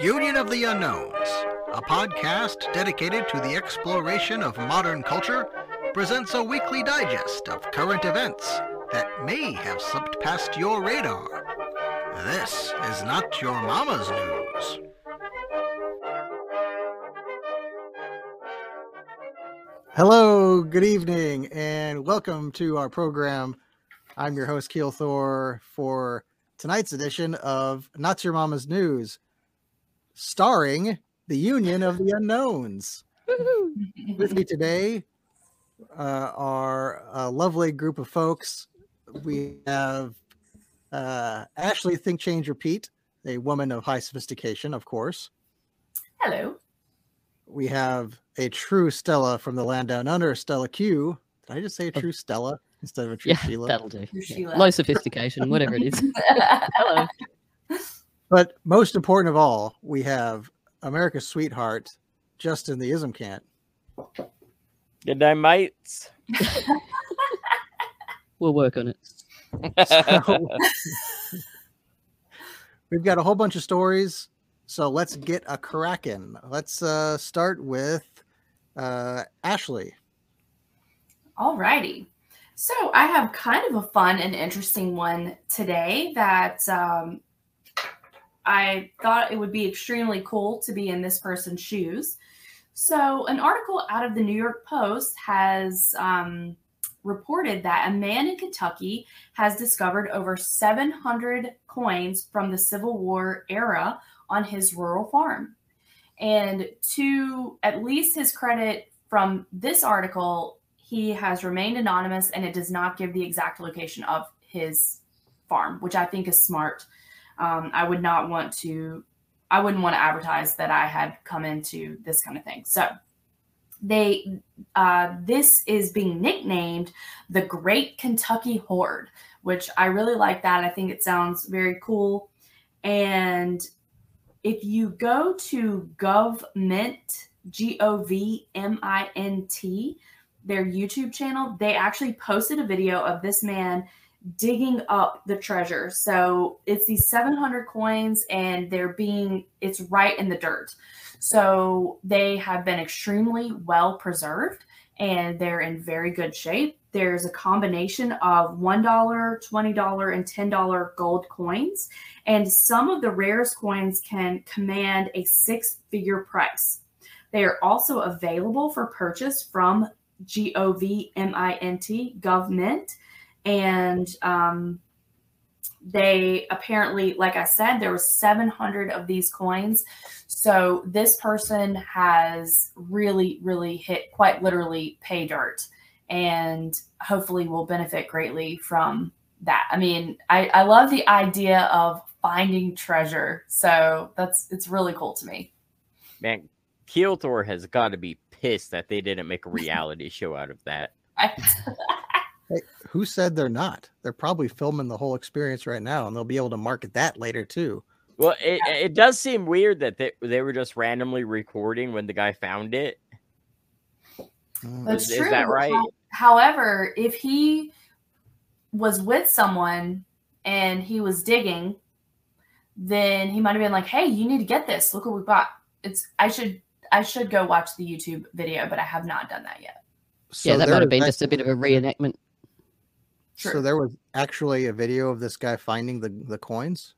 Union of the Unknowns, a podcast dedicated to the exploration of modern culture, presents a weekly digest of current events that may have slipped past your radar. This is not your mama's news. Hello, good evening, and welcome to our program. I'm your host, Keel Thor, for tonight's edition of Not Your Mama's News, starring the Union of the Unknowns. With me today uh, are a lovely group of folks. We have uh, Ashley Think Change Repeat, a woman of high sophistication, of course. Hello. We have a true Stella from the land down under, Stella Q. Did I just say a true Stella instead of a true Yeah, Sheila? that'll do. Yeah. Sheila. Low sophistication, whatever it is. Hello. But most important of all, we have America's sweetheart, Justin the Ism Cant. Good night, mates. We'll work on it. So, we've got a whole bunch of stories. So let's get a cracking. Let's uh, start with uh, Ashley. Alrighty. So I have kind of a fun and interesting one today that um, I thought it would be extremely cool to be in this person's shoes. So an article out of the New York Post has um, reported that a man in Kentucky has discovered over 700 coins from the Civil War era on his rural farm. And to at least his credit from this article, he has remained anonymous and it does not give the exact location of his farm, which I think is smart. Um, I would not want to, I wouldn't want to advertise that I had come into this kind of thing. So they, uh, this is being nicknamed the Great Kentucky Hoard, which I really like that. I think it sounds very cool. And if you go to GovMint, G O V M I N T, their YouTube channel, they actually posted a video of this man digging up the treasure. So it's these 700 coins and they're being, it's right in the dirt. So they have been extremely well preserved and they're in very good shape. There's a combination of $1, $20, and $10 gold coins. And some of the rarest coins can command a six figure price. They are also available for purchase from G O V M I N T, GovMint. And um, they apparently, like I said, there was 700 of these coins. So this person has really, really hit quite literally pay dirt and hopefully will benefit greatly from that. I mean, I, I love the idea of finding treasure. So that's, it's really cool to me. Man, Keelthor has got to be pissed that they didn't make a reality show out of that. Hey, who said they're not? They're probably filming the whole experience right now, and they'll be able to market that later too. Well, it, it does seem weird that they, they were just randomly recording when the guy found it. That's Is- is true. that right? However, if he was with someone and he was digging, then he might have been like, "Hey, you need to get this. Look what we bought." It's I should I should go watch the YouTube video, but I have not done that yet. So yeah, that might have been just a bit of a reenactment. So there was actually a video of this guy finding the, the coins.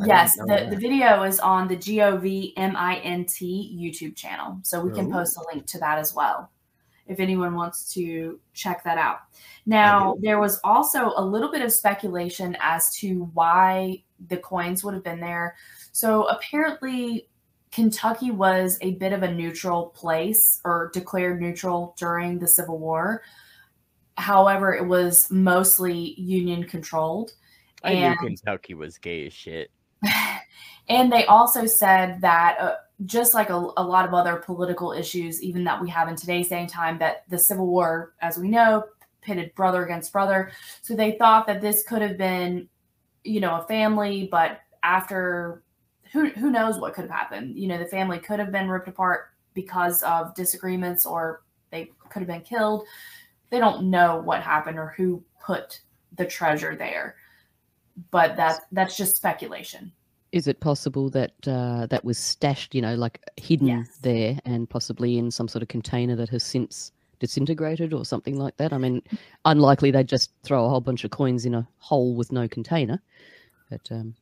I Yes, the, that. the video is on the G O V M I N T YouTube channel. So we can oh. post a link to that as well if anyone wants to check that out. Now, there was also a little bit of speculation as to why the coins would have been there. So apparently, Kentucky was a bit of a neutral place or declared neutral during the Civil War. However, it was mostly Union controlled. I And- knew Kentucky was gay as shit. and they also said that uh, just like a, a lot of other political issues even that we have in today's day and time that the civil war as we know pitted brother against brother so they thought that this could have been you know a family but after who who knows what could have happened you know the family could have been ripped apart because of disagreements or they could have been killed they don't know what happened or who put the treasure there but that that's just speculation Is it possible that uh, that was stashed, you know, like hidden Yes. there and possibly in some sort of container that has since disintegrated or something like that? I mean, unlikely they'd just throw a whole bunch of coins in a hole with no container. But um,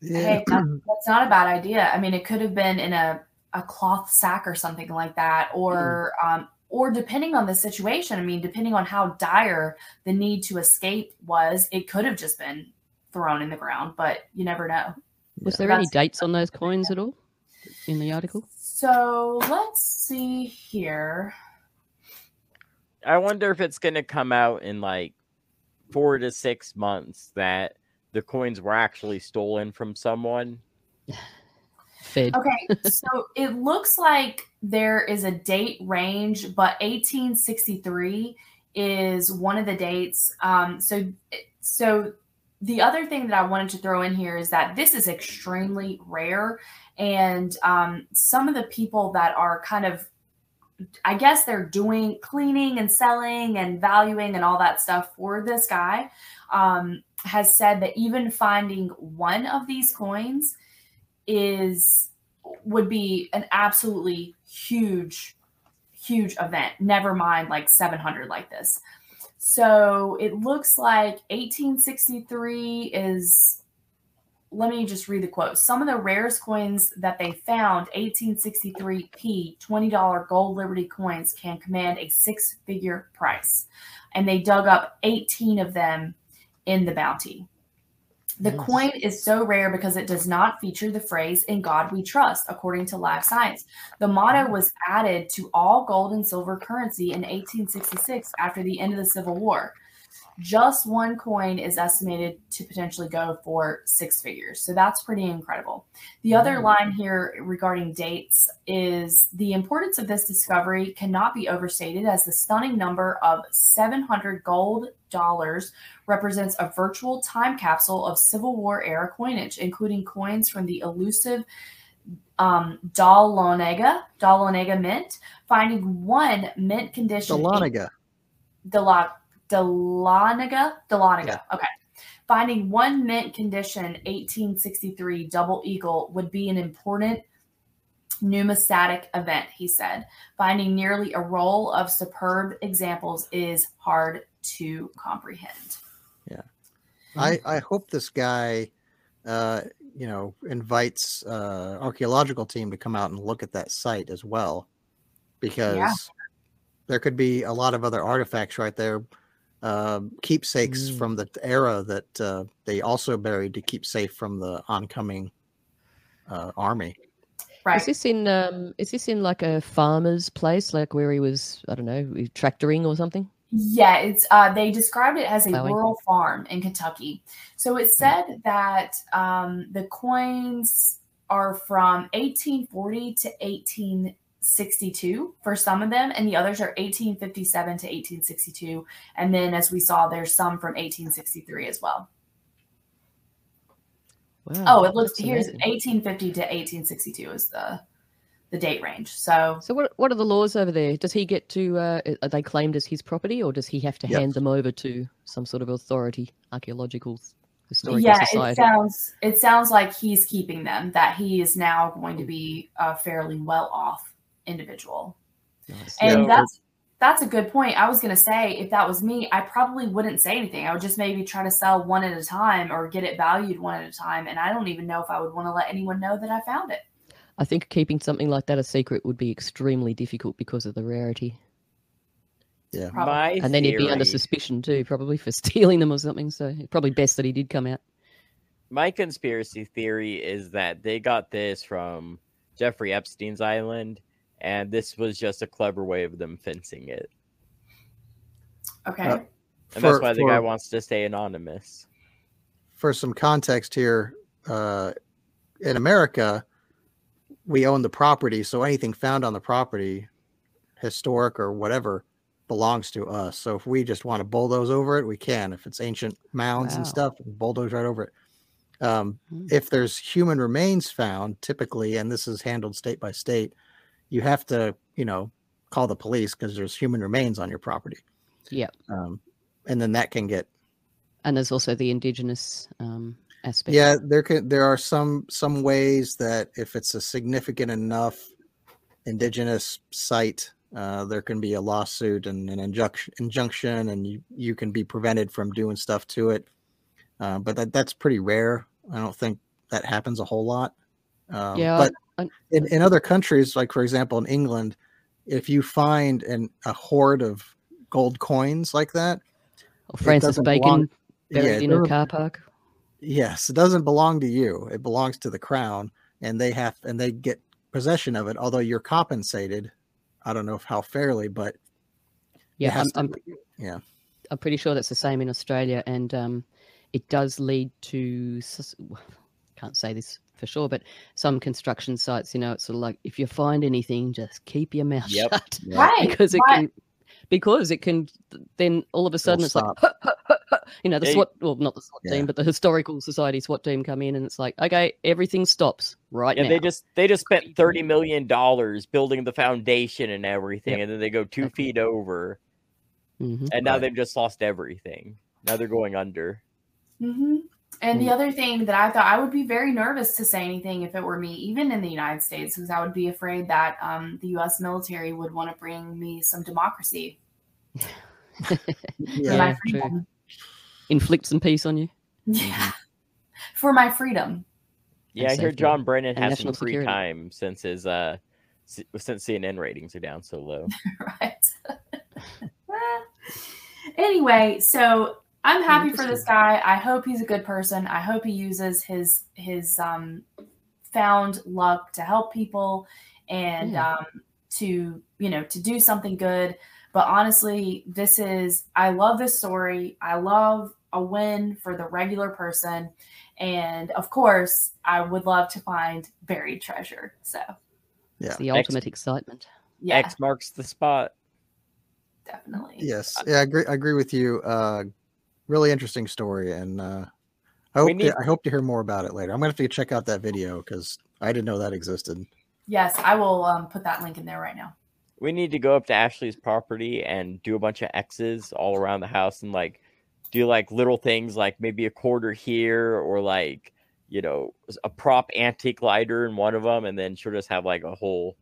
Hey, that- that's not a bad idea. I mean, it could have been in a, a cloth sack or something like that, or um, or depending on the situation. I mean, depending on how dire the need to escape was, it could have just been thrown in the ground. But you never know. was Yeah. there any dates on those coins at all in the article? So let's see here. I wonder if it's gonna come out in like four to six months that the coins were actually stolen from someone. Okay, so it looks like there is a date range, but 1863 is one of the dates. Um, so, so the other thing that I wanted to throw in here is that this is extremely rare, and um, some of the people that are kind of I guess they're doing cleaning and selling and valuing and all that stuff for this guy. Um, has said that even finding one of these coins is would be an absolutely huge huge event. Never mind like 700 like this. So it looks like 1863 is let me just read the quote. Some of the rarest coins that they found 1863p $20 gold liberty coins can command a six figure price. And they dug up 18 of them in the bounty the coin is so rare because it does not feature the phrase "In God We Trust," according to Live Science. The motto mm. was added to all gold and silver currency in 1866 after the end of the Civil War. Just one coin is estimated to potentially go for six figures. So that's pretty incredible. The other Mhm. line here regarding dates is the importance of this discovery cannot be overstated as the stunning number of 700 gold dollars represents a virtual time capsule of Civil War era coinage, including coins from the elusive um, Dahlonega, Dahlonega mint, finding one mint condition. Deloniga. Dela- Deloniga? Deloniga. Yeah. Okay. Finding one mint condition 1863 double eagle would be an important numismatic event, he said. Finding nearly a roll of superb examples is hard to comprehend. I, I hope this guy, uh, you know, invites uh, archaeological team to come out and look at that site as well, because there could be a lot of other artifacts right there, um, keepsakes Mm. from the era that uh, they also buried to keep safe from the oncoming uh, army. Right. Is this in um is this in like a farmer's place, like where he was, I don't know, tractoring or something? Yeah, it's uh, they described it as a Plowing. rural farm in Kentucky. So it said that um, the coins are from 1840 to 1862 for some of them, and the others are 1857 to 1862. And then, as we saw, there's some from 1863 as well. Wow. Oh, it looks here's amazing. 1850 to 1862 is the the date range. So So what what are the laws over there? Does he get to uh, are they claimed as his property or does he have to Yep. hand them over to some sort of authority, archaeological historical yeah, it sounds it sounds like he's keeping them. That he is now going to be a fairly well off individual. Nice. And Yeah. that's that's a good point. I was gonna say if that was me, I probably wouldn't say anything. I would just maybe try to sell one at a time or get it valued one at a time. And I don't even know if I would want to let anyone know that I found it. I think keeping something like that a secret would be extremely difficult because of the rarity. Yeah. Probably. My And then he'd be under suspicion too, probably for stealing them or something. So probably best that he did come out. my conspiracy theory is that they got this from Jeffrey Epstein's island, and this was just a clever way of them fencing it. Okay. Uh, And that's For- why the guy wants to stay anonymous. for some context here, uh, in America, we own the property, so anything found on the property, historic or whatever, belongs to us. So if we just want to bulldoze over it, we can. If it's ancient mounds and stuff, bulldoze right over it. Um, Hmm. if there's human remains found, typically, and this is handled state by state, you have to, you know, call the police because there's human remains on your property. Yeah. Um, and then that can get And there's also the indigenous um, aspect. Yeah, there can there are some some ways that if it's a significant enough indigenous site, uh, there can be a lawsuit and an injunction injunction, and you you can be prevented from doing stuff to it. Uh, but that that's pretty rare. I don't think that happens a whole lot. Um, Yeah, but in, in other countries, like for example in England, if you find an, a hoard of gold coins like that, Francis Bacon belong- buried in a car park. Yes, it doesn't belong to you. It belongs to the crown, and they have and they get possession of it. Although you're compensated, I don't know if how fairly, but Yeah, I'm, to I'm, yeah, I'm pretty sure that's the same in Australia, and um, it does lead to. Can't say this for sure, but some construction sites, you know, it's sort of like if you find anything, just keep your mouth Yep. shut Right. because it Why- can. Because it can, then all of a sudden it's stop. like, you know, the Yeah, SWAT, well, not the SWAT Yeah. team, but the historical society SWAT team come in, and it's like, okay, everything stops right Yeah, now. they just they just spent thirty million dollars building the foundation and everything, and then they go two Exactly. feet over, Mhm. and now Right. they've just lost everything. Now they're going under. hmm And Mm. the other thing that I thought I would be very nervous to say anything if it were me, even in the United States, because I would be afraid that um, the U.S. military would want to bring me some democracy yeah. my Yeah, true. freedom. Inflict some peace on you. Yeah, for my freedom. Yeah, I hear John Brennan has some free security. time since his uh since CNN ratings are down so low. right. anyway, so I'm happy for this guy. I hope he's a good person. I hope he uses his his um, found luck to help people and Yeah. um, to you know to do something good. But honestly, this is I love this story. I love a win for the regular person. And of course, I would love to find buried treasure. So, Yeah. It's the Next. ultimate excitement. yeah, X marks the spot. definitely. Yes, yeah, I agree. I agree with you. Uh, really interesting story, and uh, I hope need- to, I hope to hear more about it later. I'm gonna have to check out that video because I didn't know that existed. Yes, I will um, put that link in there right now. We need to go up to Ashley's property and do a bunch of X's all around the house and like do like little things like maybe a quarter here or like you know a prop antique lighter in one of them, and then she'll just have like a whole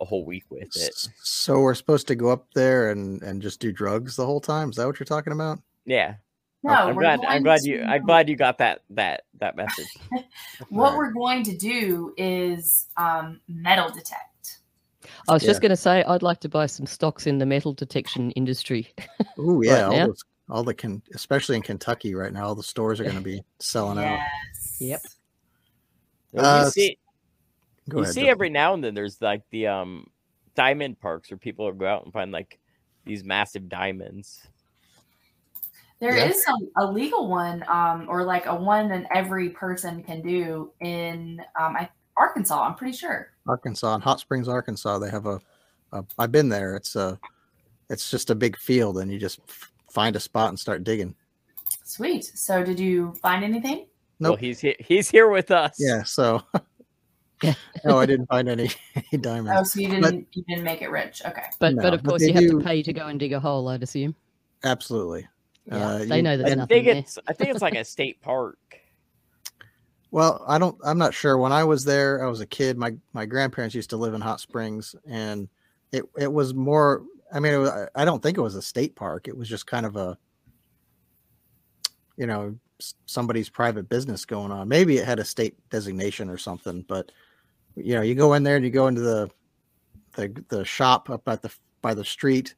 a whole week with it. So we're supposed to go up there and and just do drugs the whole time. Is that what you're talking about? Yeah, No, I'm glad. I'm glad you. to- I'm glad you got that that that message. What Right. we're going to do is um, metal detect. I was just going to say, I'd like to buy some stocks in the metal detection industry. Oh yeah, all, those, all the can, especially in Kentucky right now, all the stores are going to be selling out. Yes. Yep. Well, Uh, you see, Go you ahead. see every now and then there's like the um diamond parks where people go out and find like these massive diamonds. There Yeah. is a, a legal one, um, or like a one that every person can do in um, I, Arkansas. I'm pretty sure. Arkansas, in Hot Springs, Arkansas, they have a, a. I've been there. It's a, it's just a big field, and you just find a spot and start digging. Sweet. So, did you find anything? Well, Nope. he's he- he's here with us. Yeah. So. Yeah. no, I didn't find any, any diamonds. Oh, so you didn't you didn't make it rich. Okay. But No, but of course, they you have to pay to go and dig a hole, I'd assume. Absolutely. Yeah, Uh, they you- know there's I nothing think there. it's I think it's like a state park. Well, I don't. I'm not sure. When I was there, I was a kid. My my grandparents used to live in Hot Springs, and it it was more. I mean, it was, I- I don't think it was a state park. It was just kind of a, you know, somebody's private business going on. Maybe it had a state designation or something. But you know, you go in there and you go into the the the shop up at the by the street,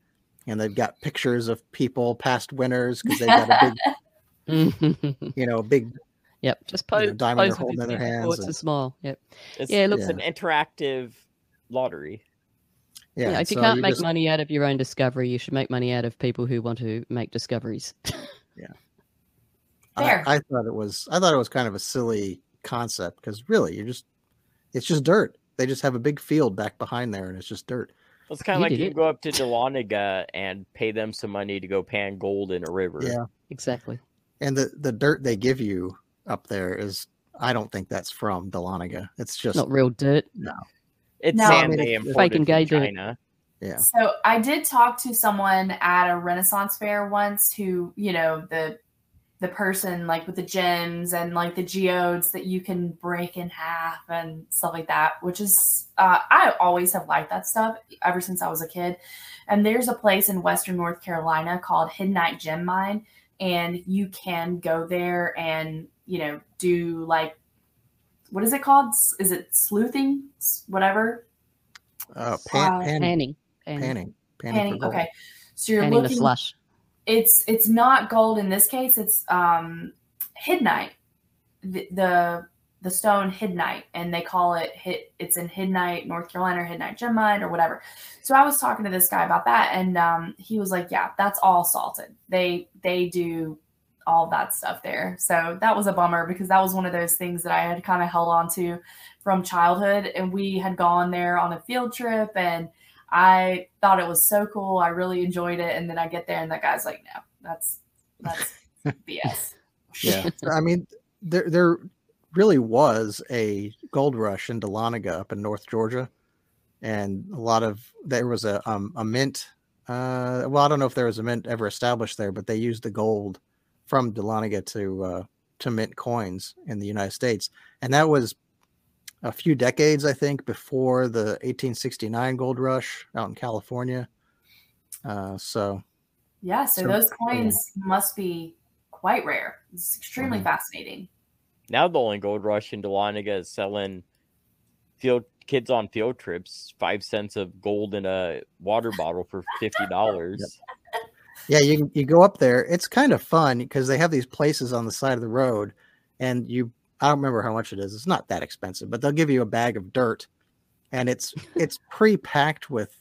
and they've got pictures of people, past winners, because they've got a big, you know, big yep, just you know, diamond pose they're holding in his their big hands reports and- and smile. Yep. It's, Yeah, look- it's an interactive lottery. yeah. Yeah, if you so can't make just- money out of your own discovery, you should make money out of people who want to make discoveries. I, Fair. I thought it was I thought it was kind of a silly concept because really you're just it's just dirt. They just have a big field back behind there and it's just dirt. It's kind of like you it. go up to Dahlonega and pay them some money to go pan gold in a river. Yeah. exactly. And the the dirt they give you up there is I don't think that's from Dahlonega. It's just Not real dirt. It's No, I sand mean, they it's- imported Fake and from gay dirt. Yeah. So I did talk to someone at a Renaissance fair once who, you know, the the person like with the gems and like the geodes that you can break in half and stuff like that, which is uh, I always have liked that stuff ever since I was a kid. And there's a place in Western North Carolina called Hiddenite Gem Mine, and you can go there and you know do like what is it called? Is it sleuthing? Whatever. Uh, pan, Uh, Panning. Panning. panning, panning, Panning. Okay. So you're Panning the looking. slush. It's it's not gold in this case. It's um hiddenite, the the, the stone hiddenite, and they call it hit. It's in Hiddenite, North Carolina, or Hiddenite gem mine, or whatever. So I was talking to this guy about that, and um, he was like, "Yeah, that's all salted. They they do all that stuff there." So that was a bummer because that was one of those things that I had kind of held on to from childhood, and we had gone there on a field trip and. I thought it was so cool. I really enjoyed it. And then I get there and that guy's like, no, that's that's BS. Yeah, I mean, there there really was a gold rush in Dahlonega up in North Georgia, and a lot of there was a um, a mint. Uh, well, I don't know if there was a mint ever established there, but they used the gold from Dahlonega to uh, to mint coins in the United States, and that was a few decades, I think, before the 1869 gold rush out in California. Uh, so Yeah, so So- those coins must be quite rare. It's extremely Mhm. fascinating. Now the only gold rush in Dahlonega is selling field kids on field trips five cents of gold in a water bottle for fifty dollars. Yeah, you you go up there. It's kind of fun because they have these places on the side of the road, and you I don't remember how much it is. It's not that expensive, but they'll give you a bag of dirt, and it's it's pre-packed with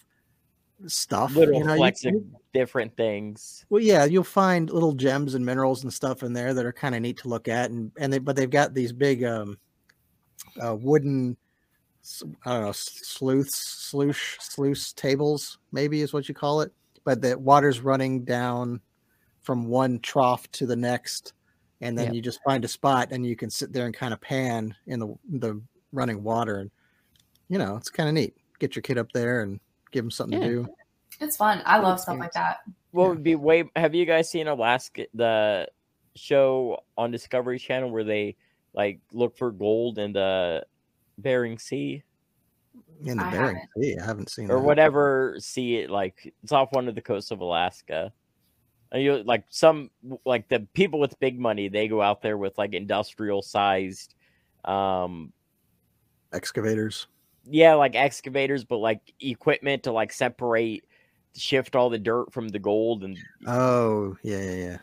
stuff. Little you know, you- flecks of different things. well, yeah, you'll find little gems and minerals and stuff in there that are kind of neat to look at, and and they but they've got these big um, uh, wooden. I don't know, sleuths, sluice, sluice tables, maybe is what you call it. But the water's running down from one trough to the next, and then Yep. you just find a spot and you can sit there and kind of pan in the the running water, and you know it's kind of neat. Get your kid up there and give him something Yeah. to do. It's fun. I love stuff like that. What Yeah. would be way? Have you guys seen Alaska the show on Discovery Channel where they like look for gold in the Bering Sea In the I Bering haven't. Sea, I haven't seen or that. whatever sea it like it's off one of the coasts of Alaska. You like some like the people with big money they go out there with like industrial sized um Excavators. yeah like excavators but like equipment to like separate shift all the dirt from the gold and Oh yeah, yeah, yeah.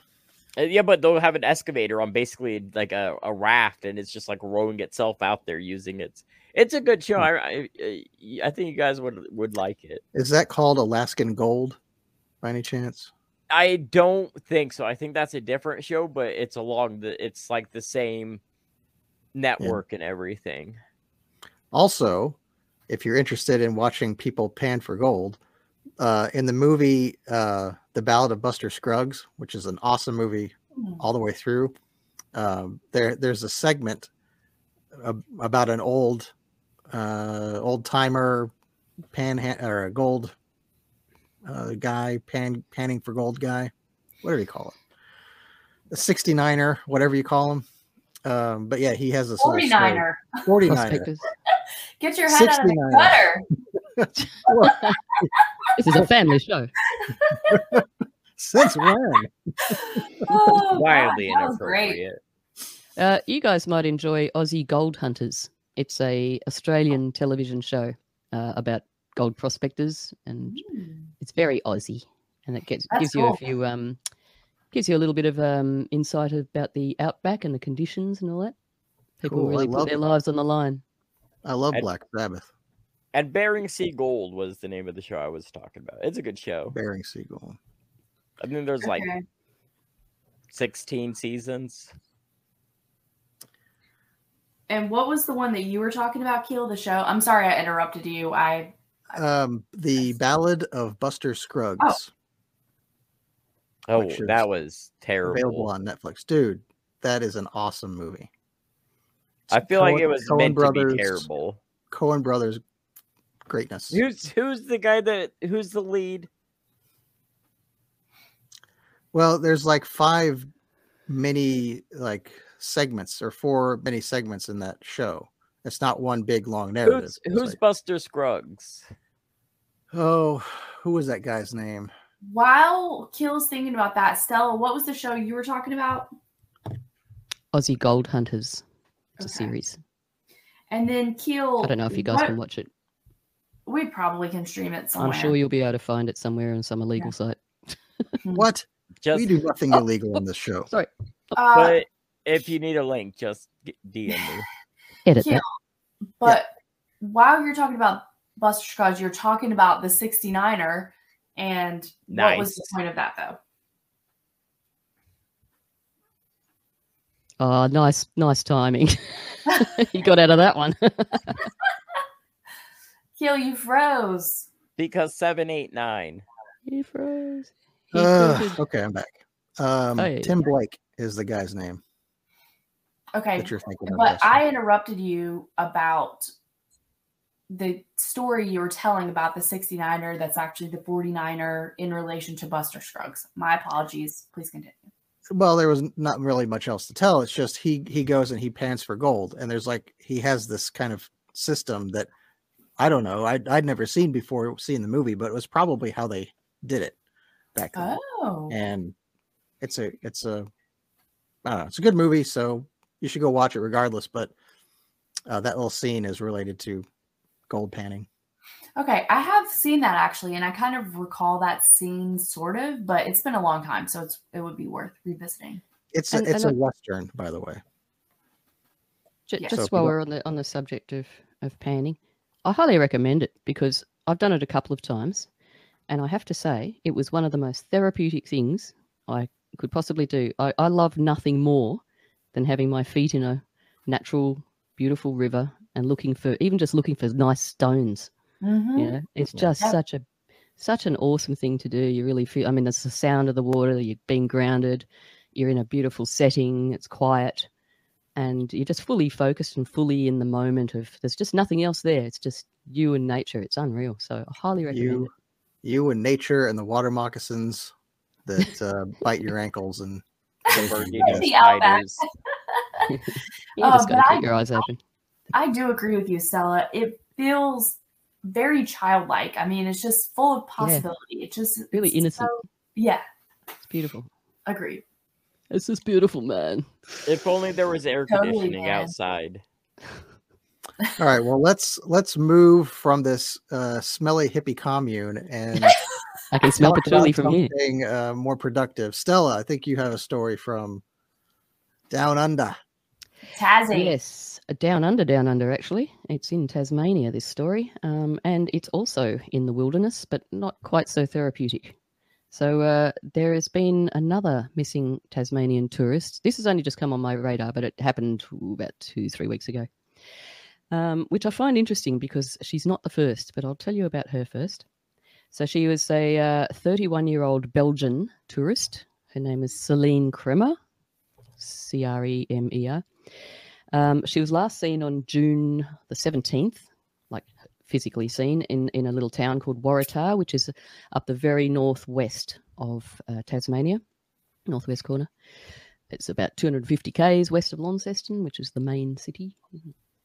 Uh, yeah, but they'll have an excavator on basically like a, a raft, and it's just like rowing itself out there using it. It's a good show. Hmm. I, I I think you guys would would like it. Is that called Alaskan Gold by any chance? I don't think so. I think that's a different show, but it's along the. It's like the same network and everything. Also, if you're interested in watching people pan for gold, uh, in the movie uh, The Ballad of Buster Scruggs, which is an awesome movie Hmm. all the way through, um, there there's a segment ab- about an old uh, old timer pan or a gold uh, guy pan panning for gold guy. whatever do you call it? A 69er, whatever you call him. Um, but yeah, he has this little story. 49er. 49er. Get your head out of the gutter. This is a family show. Since when? Oh, Wildly that was great. inappropriate. Uh, you guys might enjoy Aussie Gold Hunters. It's a Australian television show uh, about gold prospectors, and Hmm. it's very Aussie, and it gets, That's gives you a few um, gives you a little bit of um, insight about the outback and the conditions and all that. People Cool, really love put their it. lives on the line. I love And- Black Sabbath, And Bering Sea Gold was the name of the show I was talking about. It's a good show. Bering Gold. I mean, there's like Okay. 16 seasons. And what was the one that you were talking about, Keel? The show? I'm sorry I interrupted you. I Um, the Ballad of Buster Scruggs, Oh, Which is that was terrible. available on Netflix. Dude, that is an awesome movie. I feel like it was Coen meant brothers, to be terrible. Coen Brothers greatness. Who's who's the guy that who's the lead? Well, there's like five mini like segments or four mini segments in that show. It's not one big long narrative. Who's, who's like, Buster Scruggs? oh, who was that guy's name? While Keel's thinking about that, Stella, what was the show you were talking about? Aussie Gold Hunters. It's a series. And then Keel. I don't know if you guys what- can watch it. We probably can stream it somewhere. I'm sure you'll be able to find it somewhere on some illegal site. What? Just we do nothing illegal on this show. Sorry, Uh, but if you need a link, just DM me. Edit Keel, that. but while you're talking about Buster Scruggs, you're talking about the 69er. And what was the point of that, though? Oh, nice, nice timing. you got out of that one. Kill, you froze. Because seven, eight, nine. he froze. He Uh, okay, I'm back. Um, Hey. Tim Blake is the guy's name Okay. that you're thinking. But. I interrupted you about the story you were telling about the 69er that's actually the 49er in relation to Buster Scruggs. My apologies. Please continue. well, there was not really much else to tell. It's just he he goes and he pans for gold, and there's like he has this kind of system that I don't know. I'd, I'd never seen before seeing the movie, but it was probably how they did it back then. Oh. And it's a it's a I don't know. It's a good movie, so you should go watch it regardless. But uh, that little scene is related to gold panning. Okay. I have seen that actually, and I kind of recall that scene sort of, but it's been a long time, so it's it would be worth revisiting. It's And- a, it's and a a- western, by the way. Ju- Yeah. Just So while we're on the on the subject of of panning, I highly recommend it because I've done it a couple of times, and I have to say it was one of the most therapeutic things I could possibly do. I, I love nothing more than having my feet in a natural, beautiful river and looking for even just looking for nice stones. Mhm. You know, it's just Yep. such a such an awesome thing to do. You really feel. I mean, there's the sound of the water. You're being grounded. You're in a beautiful setting. It's quiet, and you're just fully focused and fully in the moment. Of there's just nothing else there. It's just you and nature. It's unreal. So I highly recommend You, it. you and nature and the water moccasins that uh, bite your ankles and Bermuda The outback. spiders. You Uh, just got but to I- keep your eyes open. I do agree with you, Stella. It feels very childlike. I mean, it's just full of possibility. It just Really it's innocent. so- yeah, It's beautiful. agreed. It's just beautiful, man. If only there was air Totally, conditioning man. outside. All right, well let's let's move from this uh, smelly hippie commune and I can smell talk patchouli from here. something uh, more productive. Stella, I think you have a story from down under. Tassie. Yes, uh, down under, down under. Actually, it's in Tasmania. This story, um, and it's also in the wilderness, but not quite so therapeutic. So uh, there has been another missing Tasmanian tourist. This has only just come on my radar, but it happened ooh, about two, three weeks ago. Um, which I find interesting because she's not the first, but I'll tell you about her first. So she was a 31 year old Belgian tourist. Her name is Celine Cremer, C R E M E R. Um, she was last seen on June the 17th, like physically seen in, in a little town called Waratah, which is up the very northwest of uh, Tasmania, northwest corner. It's about 250 k's west of Launceston, which is the main city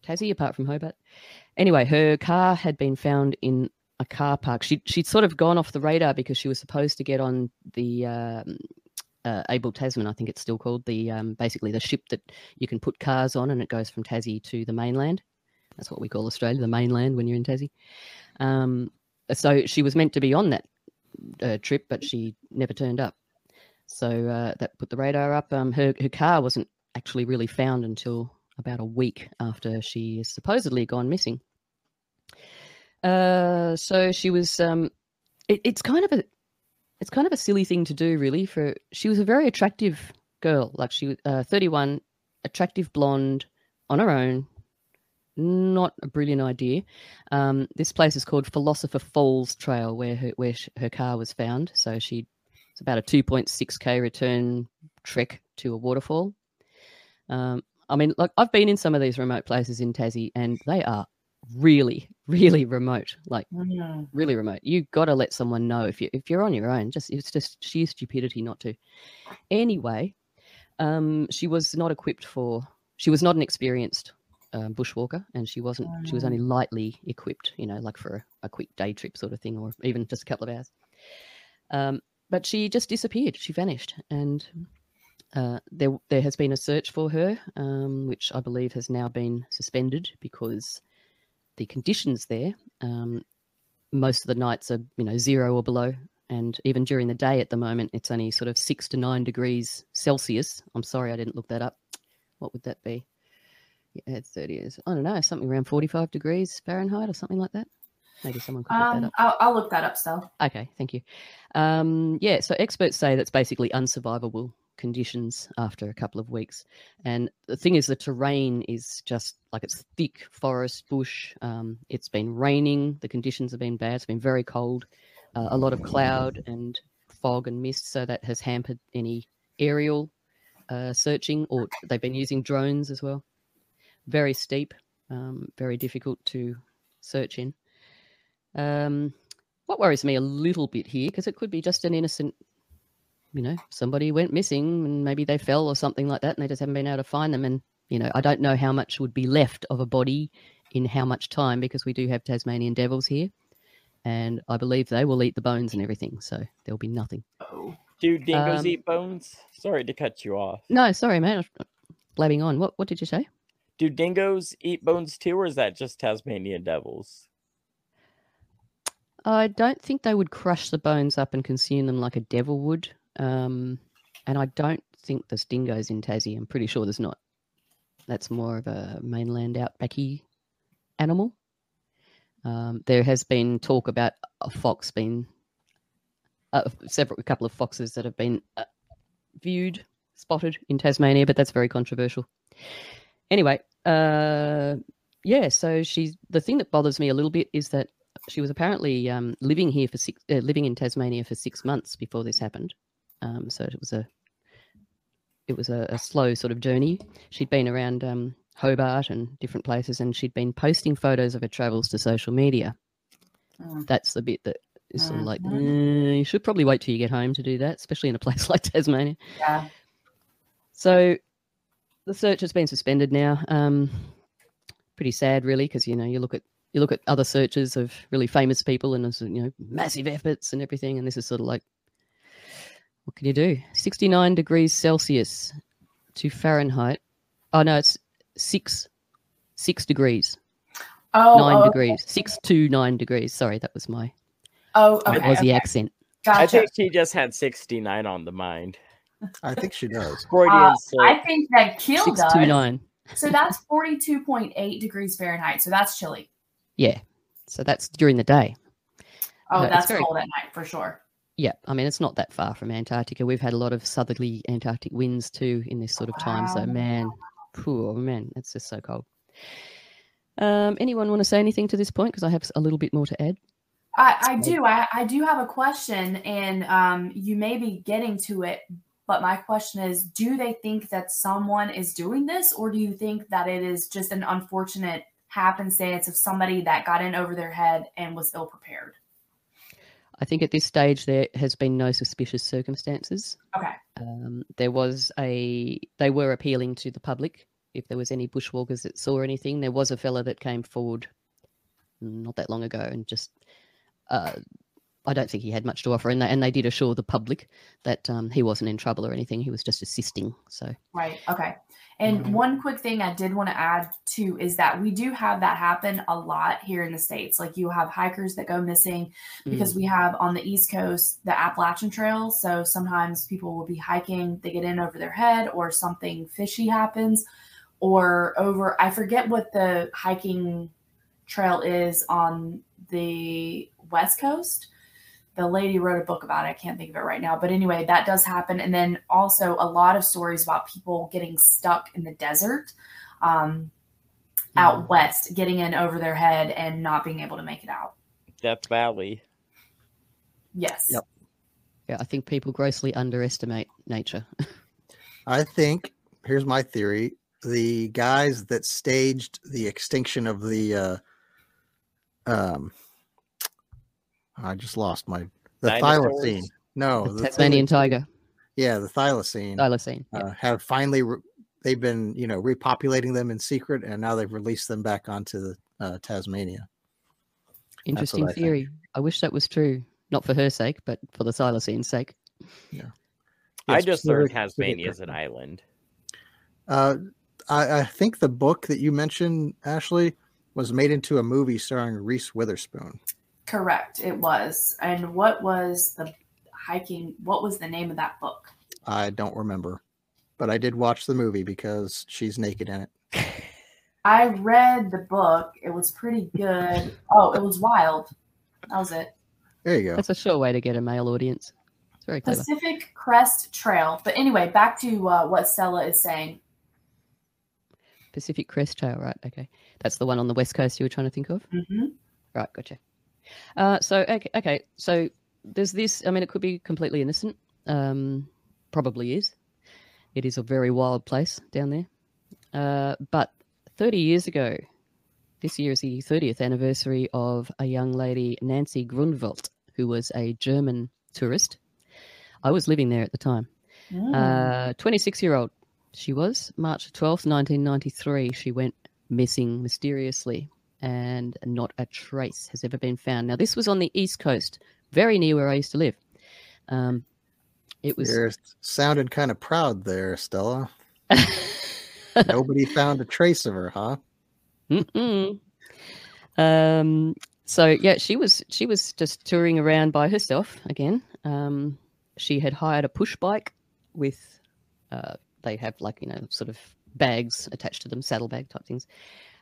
Tassie, apart from Hobart. Anyway, her car had been found in a car park. She she'd sort of gone off the radar because she was supposed to get on the um, uh, Abel Tasman, I think it's still called the um, basically the ship that you can put cars on and it goes from Tassie to the mainland. That's what we call Australia, the mainland when you're in Tassie. Um, so she was meant to be on that uh, trip, but she never turned up. So uh, that put the radar up. Um, her her car wasn't actually really found until about a week after she is supposedly gone missing. Uh, so she was. Um, it, it's kind of a, it's kind of a silly thing to do, really. For she was a very attractive girl, like she was uh, 31, attractive blonde, on her own. Not a brilliant idea. Um, this place is called Philosopher Falls Trail, where her where her car was found. So she, it's about a 2.6k return trek to a waterfall. Um, I mean, like I've been in some of these remote places in Tassie, and they are really, really remote. Like Mm. really remote. You got to let someone know if you if you're on your own. Just it's just sheer stupidity not to. Anyway, Um, she was not equipped for. She was not an experienced um, bushwalker, and she wasn't. She was only lightly equipped. You know, like for a, a quick day trip sort of thing, or even just a couple of hours. Um, but she just disappeared. She vanished, and uh, there there has been a search for her, um, which I believe has now been suspended because the conditions there. Um, most of the nights are you know zero or below, and even during the day at the moment, it's only sort of six to nine degrees Celsius. I'm sorry, I didn't look that up. What would that be? Yeah, it's 30 years. I don't know, something around 45 degrees Fahrenheit or something like that. Maybe someone could look that Um, up. I'll, I'll look that up still. Okay, thank you. Um, yeah, so experts say that's basically unsurvivable conditions after a couple of weeks. And the thing is, the terrain is just like it's thick forest, bush. Um, it's been raining. The conditions have been bad. It's been very cold. Uh, a lot of cloud and fog and mist. So that has hampered any aerial uh, searching, or they've been using drones as well. Very steep, um, very difficult to search in. Um, what worries me a little bit here, because it could be just an innocent, you know, somebody went missing and maybe they fell or something like that, and they just haven't been able to find them. And you know, I don't know how much would be left of a body in how much time, because we do have Tasmanian devils here, and I believe they will eat the bones and everything, so there'll be nothing. Oh. Do dingoes Um, eat bones? Sorry to cut you off. No, sorry, man, I was blabbing on. What what did you say? Do dingoes eat bones too, or is that just Tasmanian devils? I don't think they would crush the bones up and consume them like a devil would. Um, and I don't think there's dingoes in Tassie. I'm pretty sure there's not. That's more of a mainland outbacky animal. Um, there has been talk about a fox being, uh, several, a couple of foxes that have been uh, viewed, spotted in Tasmania, but that's very controversial. Anyway, uh, yeah. So she's the thing that bothers me a little bit is that she was apparently um, living here for six, uh, living in Tasmania for six months before this happened. Um, so it was a, it was a, a slow sort of journey. She'd been around um, Hobart and different places, and she'd been posting photos of her travels to social media. Mm. That's the bit that is sort of like, Mhm. "Eh, you should probably wait till you get home to do that, especially in a place like Tasmania. Yeah. So the search has been suspended now. Um, pretty sad, really, because you know you look at you look at other searches of really famous people, and there's you know massive efforts and everything, and this is sort of like, what can you do? Sixty nine degrees Celsius to Fahrenheit. Oh no, it's six six degrees, Oh, nine oh, degrees, six to nine degrees. Sorry, that was my Oh, my okay. Aussie okay. accent. I think she just had 69 on the mind. I think she does. Freudian Uh. I think that Keel Six does. to nine. So that's 42.8 degrees Fahrenheit. So that's chilly. Yeah. So that's during the day. Oh, No, that's very- cold at night for sure. Yeah, I mean it's not that far from Antarctica. We've had a lot of southerly Antarctic winds too in this sort of time. So man, poor man, it's just so cold. Um, anyone want to say anything to this point? Because I have a little bit more to add. I, I do. I, I do have a question, and um, you may be getting to it. But my question is do they think that someone is doing this, or do you think that it is just an unfortunate happenstance of somebody that got in over their head and was ill prepared? I think at this stage there has been no suspicious circumstances. Okay. Um, there was a they were appealing to the public if there was any bushwalkers that saw anything. There was a fella that came forward not that long ago and just uh, I don't think he had much to offer, and they, and they did assure the public that um, he wasn't in trouble or anything. He was just assisting. So Right. Okay. And Mhm. one quick thing I did want to add too is that we do have that happen a lot here in the States. Like you have hikers that go missing because we have on the East Coast the Appalachian Trail. So sometimes people will be hiking, they get in over their head, or something fishy happens, or over, I forget what the hiking trail is on the West Coast the lady wrote a book about it. I can't think of it right now. But anyway, that does happen. And then also a lot of stories about people getting stuck in the desert um, out west, getting in over their head and not being able to make it out. Death Valley. Yes. Yep. yeah, I think people grossly underestimate nature. I think here's my theory: the guys that staged the extinction of the uh, um, I just lost my the Dinosaurs? thylacine. No, the the thing Tasmanian that- tiger. Yeah, the thylacine thylacine. Yeah. uh, have finally re- they've been you know repopulating them in secret, and now they've released them back onto the uh, Tasmania. Interesting I think. theory. I wish that was true, not for her sake, but for the thylacine's sake. Yeah. I just learned Tasmania is an island. Uh, I, I think the book that you mentioned, Ashley, was made into a movie starring Reese Witherspoon. Correct. It was. And what was the hiking? What was the name of that book? I don't remember, but I did watch the movie because she's naked in it. I read the book. It was pretty good. Oh, it was wild. That was it. There you go. That's a sure way to get a male audience. It's very clever. Pacific Crest Trail. But anyway, back to uh, what Stella is saying. Pacific Crest Trail, right? Okay, that's the one on the west coast you were trying to think of. hmm Right, gotcha. Uh, so okay, okay, so there's this. I mean, it could be completely innocent. Um, probably is. It is a very wild place down there. Uh, but 30 years ago, this year is the 30th anniversary of a young lady, Nancy Grunwaldt, who was a German tourist. I was living there at the time. Mm. Uh, 26 year old she was. March 12th, 1993, she went missing mysteriously and not a trace has ever been found. Now, this was on the East Coast, very near where I used to live. Um, it was. You're sounding kind of proud there, Stella. Nobody found a trace of her, huh? Mm-mm. Um, so yeah, she was she was just touring around by herself again. Um, she had hired a push bike with uh, they have like you know sort of bags attached to them, saddlebag type things.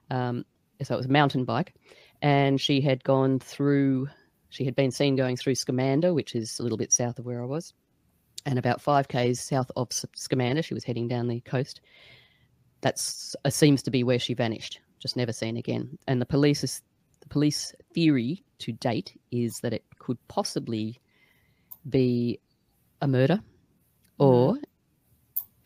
Um, so it was a mountain bike, and she had gone through. She had been seen going through Scamander, which is a little bit south of where I was, and about five k's south of Scamander. She was heading down the coast. That uh, seems to be where she vanished, just never seen again. And the police is the police theory to date is that it could possibly be a murder, or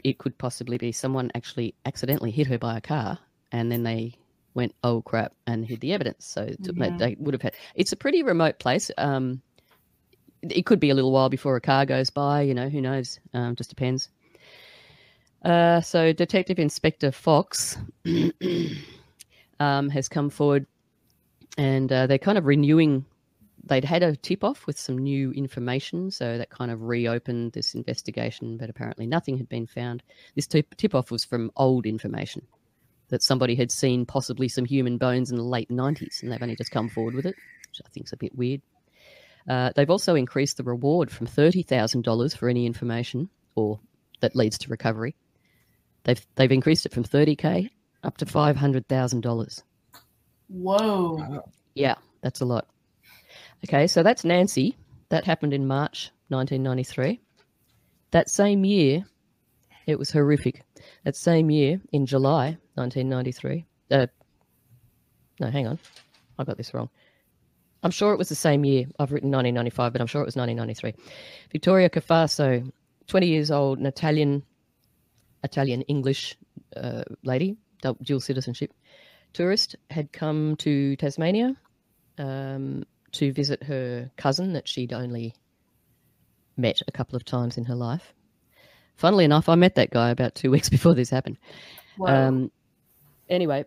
it could possibly be someone actually accidentally hit her by a car, and then they went, "Oh crap!" and hid the evidence. So it took- Mhm. they would have had. It's a pretty remote place. Um, it could be a little while before a car goes by. You know, who knows? Um, just depends. Uh, so Detective Inspector Fox um, has come forward, and uh, they're kind of renewing. They'd had a tip off with some new information, so that kind of reopened this investigation. But apparently, nothing had been found. This tip off was from old information that somebody had seen possibly some human bones in the late nineties, and they've only just come forward with it, which I think is a bit weird. Uh, they've also increased the reward from thirty thousand dollars for any information or that leads to recovery. They've they've increased it from thirty k up to five hundred thousand dollars. Whoa. Yeah, that's a lot. Okay, so that's Nancy. That happened in March 1993. That same year, it was horrific. That same year, in July 1993. Uh, no, hang on. I got this wrong. I'm sure it was the same year. I've written 1995, but I'm sure it was 1993. Victoria Cafasso, 20 years old, an Italian, Italian English uh, lady, dual citizenship tourist, had come to Tasmania um, to visit her cousin that she'd only met a couple of times in her life. Funnily enough, I met that guy about two weeks before this happened. Whoa. Um, anyway,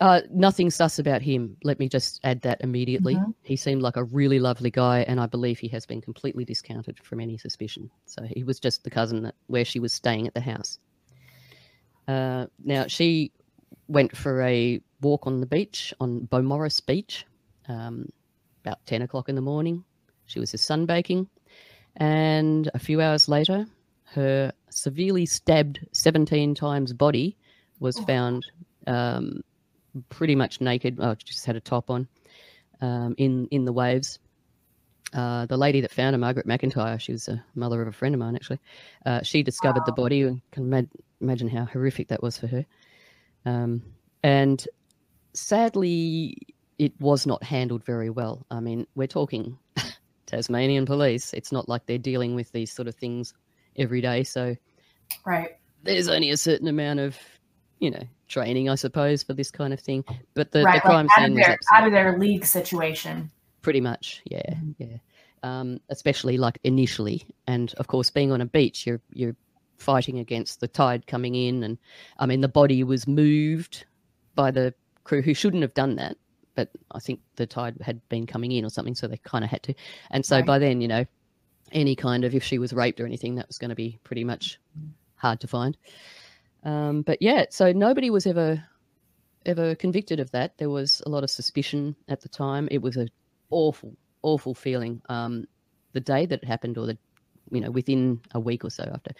uh, nothing sus about him. Let me just add that immediately. Mhm. He seemed like a really lovely guy, and I believe he has been completely discounted from any suspicion. So he was just the cousin that where she was staying at the house. Uh, now she went for a walk on the beach on Beaumaris Beach, um, about ten o'clock in the morning. She was just sunbaking, and a few hours later, her severely stabbed seventeen times body was Oh. found um, pretty much naked. Oh, she just had a top on um, in in the waves. Uh, the lady that found her, Margaret McIntyre, she was a mother of a friend of mine actually. Uh, she discovered the body. You can ima- imagine how horrific that was for her. Um, and sadly, it was not handled very well. I mean, we're talking Tasmanian police. It's not like they're dealing with these sort of things every day. So right. there's only a certain amount of, you know, training, I suppose, for this kind of thing. But the, right. the crime like out, scene of was their, out of their league situation. pretty much, yeah, Mhm. yeah. um, especially like initially. And of course, being on a beach, you're you're fighting against the tide coming in, and I mean the body was moved by the crew who shouldn't have done that, but I think the tide had been coming in or something, so they kind of had to. And so Right. by then, you know, any kind of if she was raped or anything, that was going to be pretty much hard to find. Um, but yeah, so nobody was ever ever convicted of that. There was a lot of suspicion at the time. It was a awful, awful feeling. Um, the day that it happened, or the you know within a week or so after,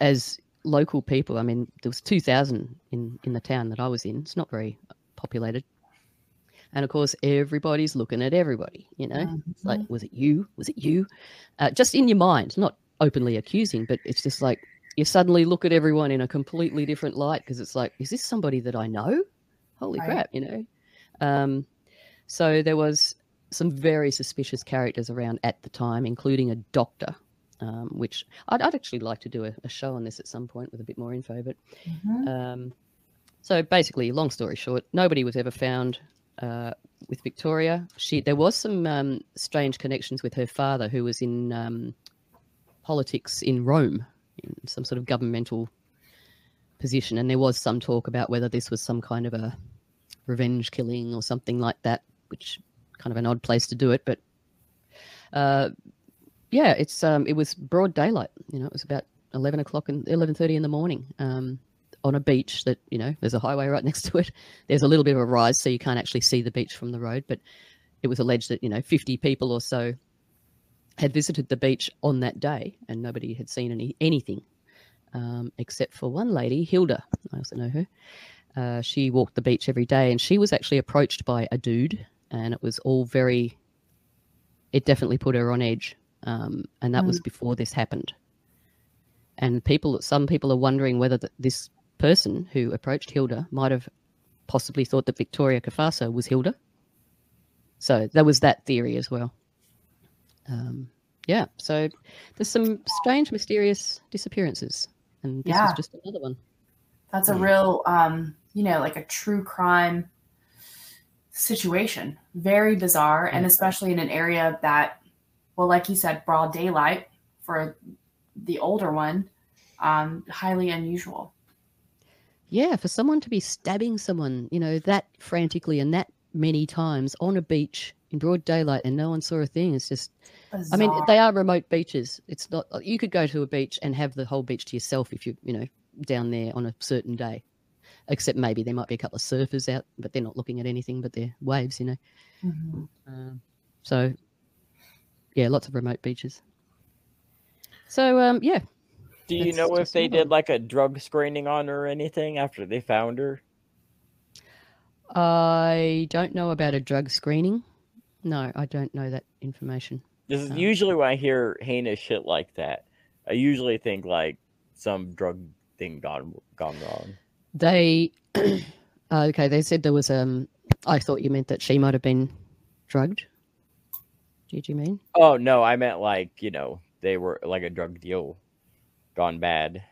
as local people, I mean, there was two thousand in in the town that I was in. It's not very populated. And of course, everybody's looking at everybody. You know, it's like, was it you? Was it you? Uh, just in your mind, not openly accusing, but it's just like you suddenly look at everyone in a completely different light because it's like, is this somebody that I know? Holy Right. crap, you know? Um, so there was some very suspicious characters around at the time, including a doctor, um, which I'd, I'd actually like to do a, a show on this at some point with a bit more info. But Mhm. um, so basically, long story short, nobody was ever found uh, with Victoria. She there was some um, strange connections with her father, who was in um, politics in Rome, in some sort of governmental position, and there was some talk about whether this was some kind of a revenge killing or something like that, which kind of an odd place to do it, but. Uh, yeah, it's um, it was broad daylight. You know, it was about eleven o'clock and eleven thirty in the morning. Um, on a beach that you know there's a highway right next to it. There's a little bit of a rise so you can't actually see the beach from the road but it was alleged that you know 50 people or so had visited the beach on that day and nobody had seen any anything um, except for one lady hilda. I also know her. Uh, she walked the beach every day and she was actually approached by a dude and it was all very it definitely put her on edge um, and that was before this happened. And people some people are wondering whether th- this person who approached Hilda might have possibly thought that Victoria Cafasso was Hilda. So there was that theory as well. Um, yeah, so there's some strange, mysterious disappearances, and this was just another one. That's a Hmm. real, um, you know, like a true crime situation. Very bizarre, and Mm. especially in an area that, well, like you said, broad daylight for the older one, um, highly unusual. Yeah, for someone to be stabbing someone, you know, that frantically and that many times on a beach in broad daylight and no one saw a thing, it's just I mean, they are remote beaches. It's not you could go to a beach and have the whole beach to yourself if you you know down there on a certain day. Except maybe there might be a couple of surfers out, but they're not looking at anything but their waves, you know. Mhm. Um, so, yeah, lots of remote beaches. So, um, yeah, Do you That's know if they did like a drug screening on her or anything after they found her? I don't know about a drug screening. No, I don't know that information. This is Oh. usually when I hear heinous shit like that. I usually think like some drug thing gone gone wrong. They, uh, okay, they said there was um. I thought you meant that she might have been drugged. Did you mean? Oh no, I meant like you know they were like a drug deal gone bad.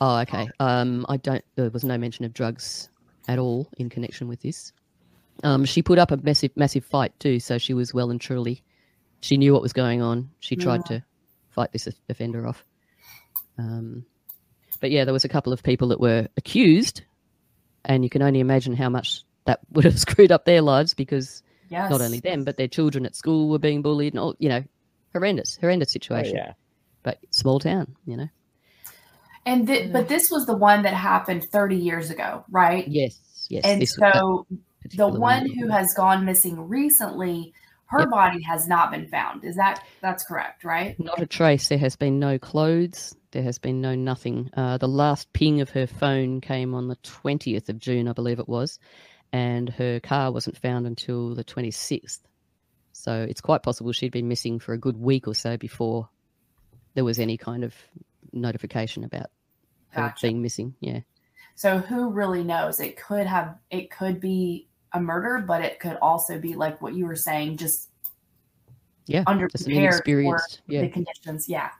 Oh, okay. Um, I don't. There was no mention of drugs at all in connection with this. Um, she put up a massive, massive fight too. So she was well and truly. She knew what was going on. She tried to fight this offender off. Um, but yeah, there was a couple of people that were accused, and you can only imagine how much that would have screwed up their lives because yes. not only them, but their children at school were being bullied and all. You know, horrendous, horrendous Oh, situation. yeah, But small town, you know. And th- but this was the one that happened 30 years ago, right? Yes, yes. and this so the particular one who has gone missing recently, her Yep. body has not been found. Is that that's correct, right? Not a trace. There has been no clothes. There has been no nothing. Uh, the last ping of her phone came on the 20th of June, I believe it was, and her car wasn't found until the 26th. So it's quite possible she'd been missing for a good week or so before there was any kind of notification about her being missing. Yeah. So who really knows? It could have it could be a murder, but it could also be like what you were saying, just Yeah. Underprepared for. Yeah. the conditions. Yeah.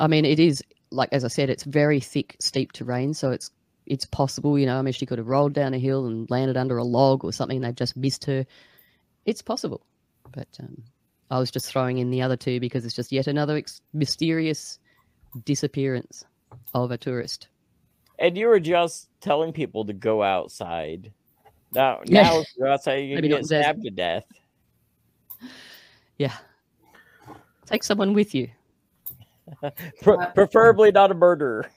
I mean, it is like as I said, it's very thick, steep terrain, so it's it's possible. You know, I mean, she could have rolled down a hill and landed under a log or something. and They've just missed her. It's possible, but um, I was just throwing in the other two because it's just yet another ex- mysterious disappearance of a tourist. And you were just telling people to go outside. Now, Yeah. now if you go outside, you Maybe can not get death. stabbed to death. Yeah. Take someone with you. Pre- Uh, preferably not a murderer.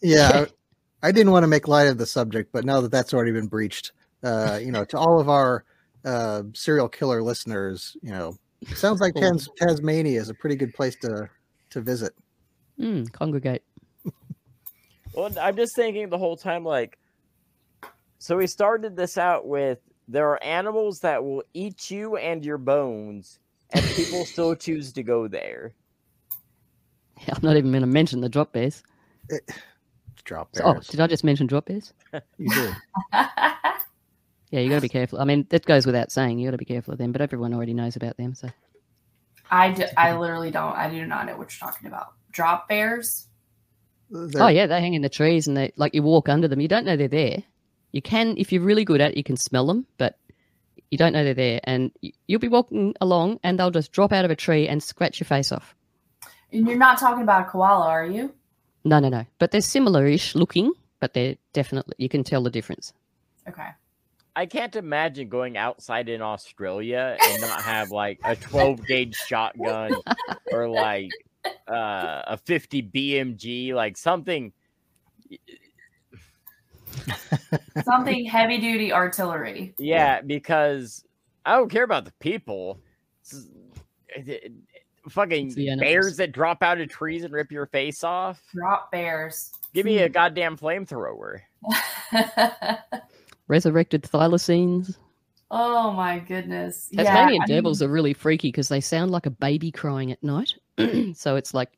Yeah, I, I didn't want to make light of the subject, but now that that's already been breached, uh, you know, to all of our uh, serial killer listeners, you know, sounds like Tans- Tasmania is a pretty good place to to visit. Mm, congregate. Well, I'm just thinking the whole time, like, so we started this out with there are animals that will eat you and your bones, and people still choose to go there. Yeah, I'm not even going to mention the drop bears. Drop bears. Oh, did I just mention drop bears? You did. Yeah, you got to be careful. I mean, that goes without saying. You got to be careful of them, but everyone already knows about them. So I, d- I literally don't. I do not know what you're talking about. Drop bears. Oh, they're- Oh yeah, they hang in the trees and they like you walk under them. You don't know they're there. You can, if you're really good at it, you can smell them, but you don't know they're there. And you'll be walking along and they'll just drop out of a tree and scratch your face off. And you're not talking about a koala, are you? No, no, no. But they're similar-ish looking, but they're definitely you can tell the difference. Okay. I can't imagine going outside in Australia and not have like a 12 gauge shotgun or like uh, a 50 BMG, like something. Something heavy duty artillery. Yeah, because I don't care about the people. It's- it- it- fucking It's the animals. bears that drop out of trees and rip your face off. Drop bears. Give me a goddamn flamethrower. Resurrected thylacines. oh my goodness. Yeah, Tasmanian I mean, devils are really freaky because they sound like a baby crying at night. so it's like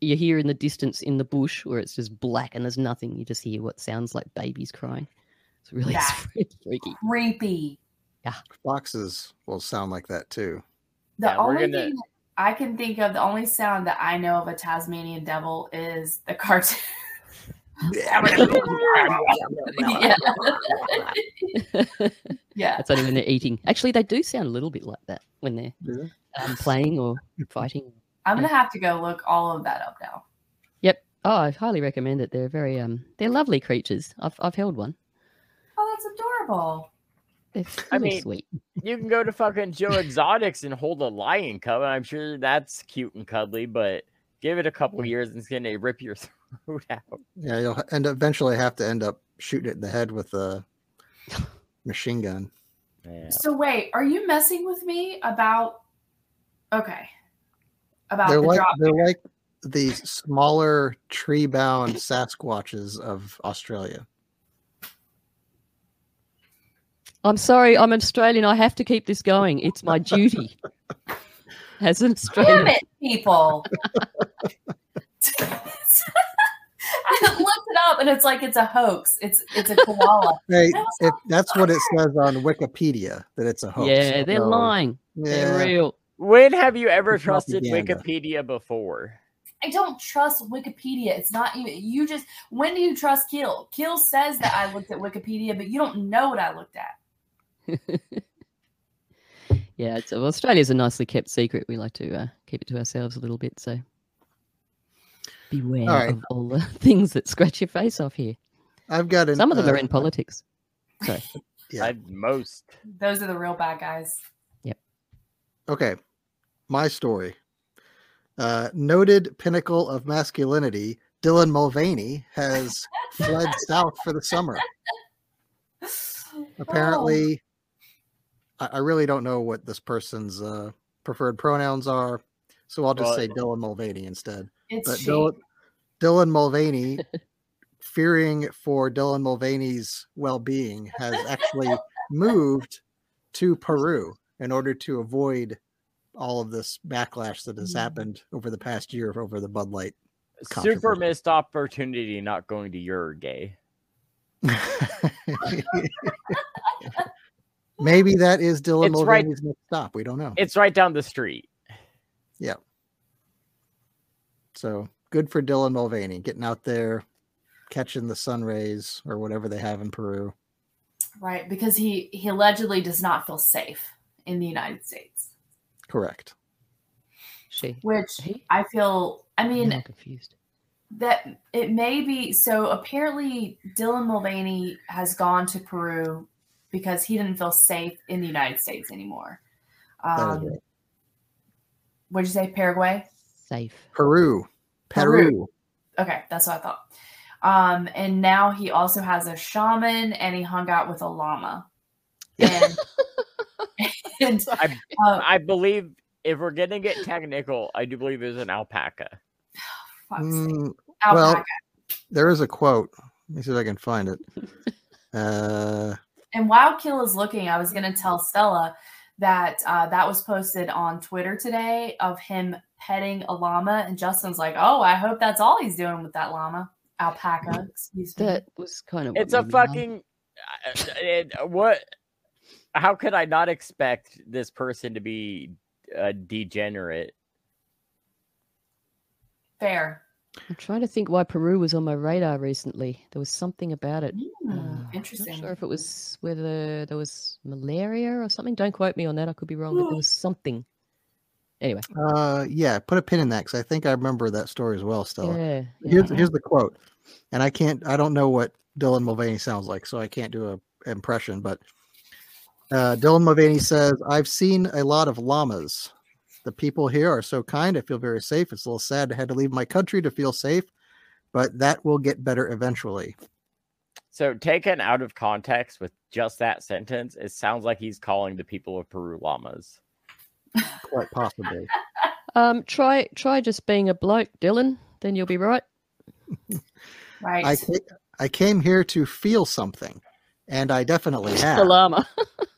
you hear in the distance in the bush where it's just black and there's nothing. You just hear what sounds like babies crying. It's really Yeah. freaky. creepy. Yeah. Foxes will sound like that too. The Yeah, only gonna- thing I can think of, the only sound that I know of a Tasmanian devil is the cartoon. Yeah. yeah. That's only when they're eating. Actually, they do sound a little bit like that when they're Do they? um, playing or fighting. I'm gonna have to go look all of that up now. Yep. Oh, I highly recommend it. They're very um, they're lovely creatures. I've I've held one. Oh, that's adorable. They're I really mean, sweet. You can go to fucking Joe Exotics and hold a lion cub. and I'm sure that's cute and cuddly, but give it a couple years and it's gonna rip your throat out. Yeah, you'll end eventually have to end up shooting it in the head with a machine gun. Yeah. So wait, are you messing with me about? Okay. About They're the like drop. they're like the smaller tree-bound Sasquatches of Australia. I'm sorry, I'm Australian. I have to keep this going. It's my duty as an Damn Australian. it, people. I looked it up and it's like it's a hoax. It's it's a koala. Hey, it, that's what it says on Wikipedia that it's a hoax. Yeah, they're So, lying. They're real. When have you ever It's trusted propaganda. Wikipedia before? I don't trust Wikipedia. It's not even you just when do you trust Keel? Keel says that I looked at Wikipedia, but you don't know what I looked at. Yeah, it's, well, Australia's a nicely kept secret. We like to uh, keep it to ourselves a little bit. So beware All right. of all the things that scratch your face off here. I've got an, Some of them uh, are in politics. Sorry. Yeah. I, most. Those are the real bad guys. Yep. Okay, my story. Uh, noted pinnacle of masculinity, Dylan Mulvaney has fled south for the summer. Apparently, I, I really don't know what this person's uh, preferred pronouns are, so I'll just Well, say Dylan Mulvaney instead. It's But she. Dylan, Dylan Mulvaney, fearing for Dylan Mulvaney's well-being, has actually moved to Peru in order to avoid all of this backlash that has Mm. happened over the past year over the Bud Light. Super missed opportunity not going to Uruguay. Maybe that is Dylan It's right- Mulvaney's next stop. We don't know. It's right down the street. So good for Dylan Mulvaney getting out there, catching the sun rays or whatever they have in Peru. right, because he he allegedly does not feel safe in the United States. Correct. She. which He? I feel. I mean, I'm confused. that it may be so apparently dylan mulvaney has gone to peru because he didn't feel safe in the united states anymore um, right. what'd you say paraguay Safe. Peru. Peru. Peru. okay that's what i thought um, and now he also has a shaman and he hung out with a llama and, and I, uh, I believe if we're gonna get technical, I do believe it was an alpaca. fuck's Mm, alpaca. well, there is a quote. Let me see if I can find it. Uh, And while Keel is looking, I was going to tell Stella that uh, that was posted on Twitter today of him petting a llama, and Justin's like, "Oh, I hope that's all he's doing with that llama, alpaca." Excuse me. That was kind of. It's a fucking. uh, it, what? How could I not expect this person to be a degenerate? Fair. I'm trying to think why Peru was on my radar recently. There was something about it. Hmm, Uh, I'm interesting. Not sure if it was whether there was malaria or something. Don't quote me on that. I could be wrong, but there was something. Anyway, uh, yeah, put a pin in that because I think I remember that story as well, Stella. yeah. yeah. Here's here's the quote, and I can't. I don't know what Dylan Mulvaney sounds like, so I can't do a impression. But uh, Dylan Mulvaney says, "I've seen a lot of llamas. The people here are so kind. I feel very safe. It's a little sad I had to leave my country to feel safe, but that will get better eventually." So taken out of context with just that sentence, it sounds like he's calling the people of Peru llamas. Quite possibly. Um, try try just being a bloke, Dylan. Then you'll be right. right. I ca- I came here to feel something, and I definitely The have. llama.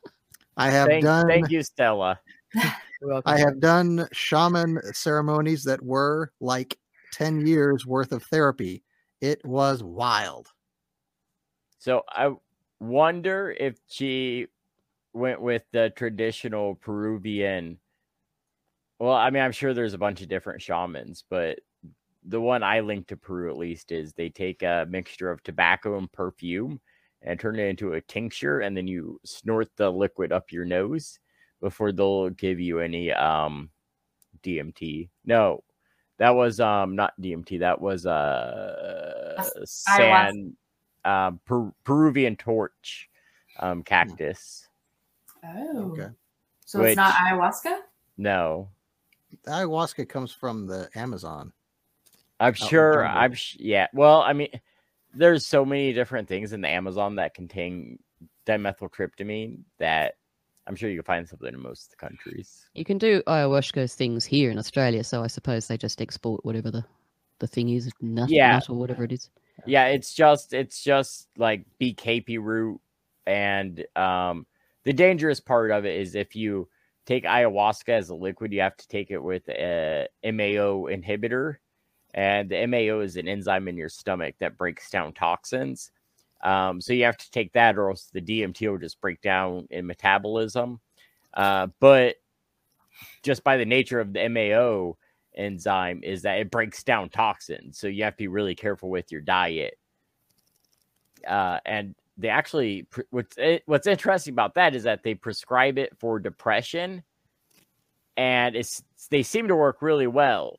I have Thank, done. thank you, Stella. I have done shaman ceremonies that were like 10 years worth of therapy. It was wild. So I wonder if she went with the traditional Peruvian. Well, I mean, I'm sure there's a bunch of different shamans, but the one I link to Peru at least is they take a mixture of tobacco and perfume and turn it into a tincture, and then you snort the liquid up your nose before they'll give you any um DMT. No, that was um not DMT. That was uh sand um per- Peruvian torch um cactus. oh. Okay. So it's not ayahuasca? No, Ayahuasca comes from the Amazon. I'm in sure. I'm sh- yeah. Well, I mean, there's so many different things in the Amazon that contain dimethyltryptamine that I'm sure you can find something in most of the countries. You can do ayahuasca things here in Australia, so I suppose they just export whatever the the thing is, nut, Yeah. nut or whatever it is. Yeah, it's just it's just like BKP root, and um, the dangerous part of it is if you take ayahuasca as a liquid, you have to take it with a MAO inhibitor, and the MAO is an enzyme in your stomach that breaks down toxins. Um, so you have to take that, or else the DMT will just break down in metabolism. Uh, but just by the nature of the MAO enzyme is that it breaks down toxins. So you have to be really careful with your diet. Uh, and they actually, what's it, what's interesting about that is that they prescribe it for depression, and it's they seem to work really well.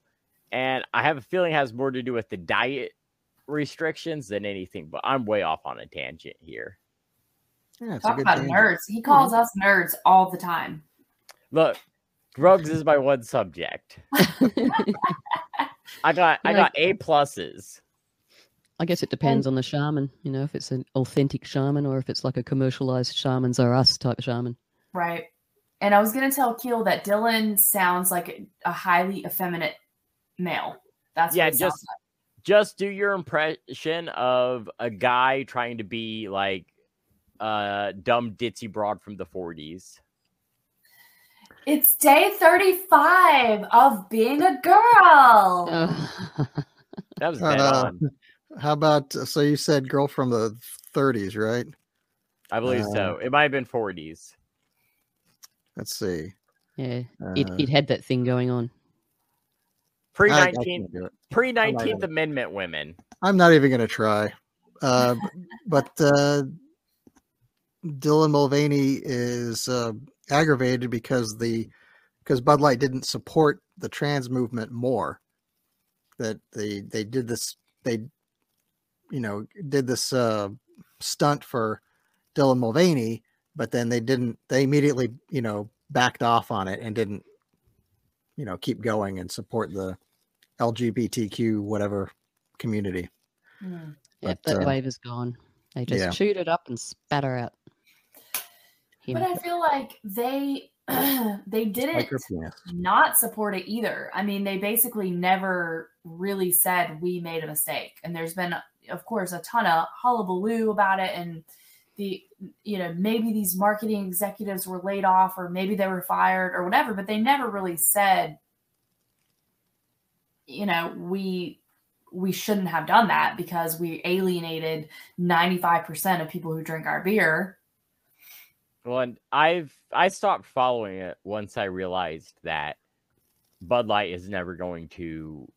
And I have a feeling it has more to do with the diet restrictions than anything. But I'm way off on a tangent here. Yeah, Talk about tangent. nerds. He calls us nerds all the time. Look, drugs is my one subject. I got I got A pluses. I guess it depends on the shaman, you know, if it's an authentic shaman or if it's like a commercialized shamans are us type shaman. Right. And I was going to tell Keel that Dylan sounds like a highly effeminate male. That's Yeah, what he sounds just- just do your impression of a guy trying to be like a dumb ditzy broad from the 40s. It's day 35 of being a girl. Uh, That was dead Uh, on. How about, so you said girl from the 30s, right? I believe uh, so. It might have been 40s. Let's see. yeah, it, Uh, it had that thing going on. Pre I- I 19th can't do it. pre 19th Amendment women. I'm not even going to try. Uh, but uh, Dylan Mulvaney is uh, aggravated because the because Bud Light didn't support the trans movement more. That they they did this they you know did this uh, stunt for Dylan Mulvaney, but then they didn't. They immediately you know backed off on it and didn't you know keep going and support the LGBTQ whatever community. Mm. Yep, that uh, wave is gone. They just yeah. chewed it up and spat her out. Him. But I feel like they they didn't Like your penis. not support it either. I mean, they basically never really said we made a mistake. And there's been, of course, a ton of hullabaloo about it. And the, you know, maybe these marketing executives were laid off or maybe they were fired or whatever, but they never really said, you know, we we shouldn't have done that because we alienated 95% of people who drink our beer. Well, and I've I stopped following it once I realized that Bud Light is never going to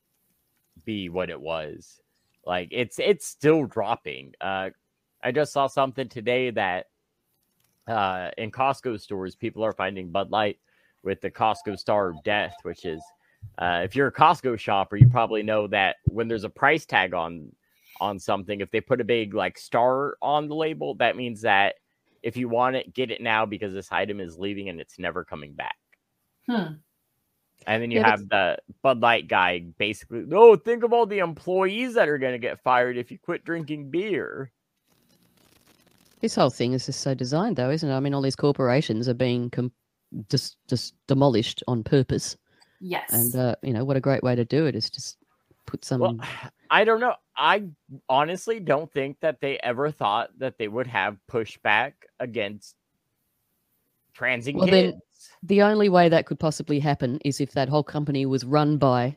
be what it was. Like it's it's still dropping. Uh, I just saw something today that uh, in Costco stores, people are finding Bud Light with the Costco Star of Death, which is uh, if you're a Costco shopper, you probably know that when there's a price tag on on something, if they put a big like star on the label, that means that if you want it, get it now because this item is leaving and it's never coming back. Hmm. And then you Yeah, have the Bud Light guy basically, oh, think of all the employees that are going to get fired if you quit drinking beer. This whole thing is just so designed, though, isn't it? I mean, all these corporations are being com- just just demolished on purpose, Yes. and uh, you know what a great way to do it is just put some. Well, I don't know. I honestly don't think that they ever thought that they would have pushback against transing Well, then- kids. The only way that could possibly happen is if that whole company was run by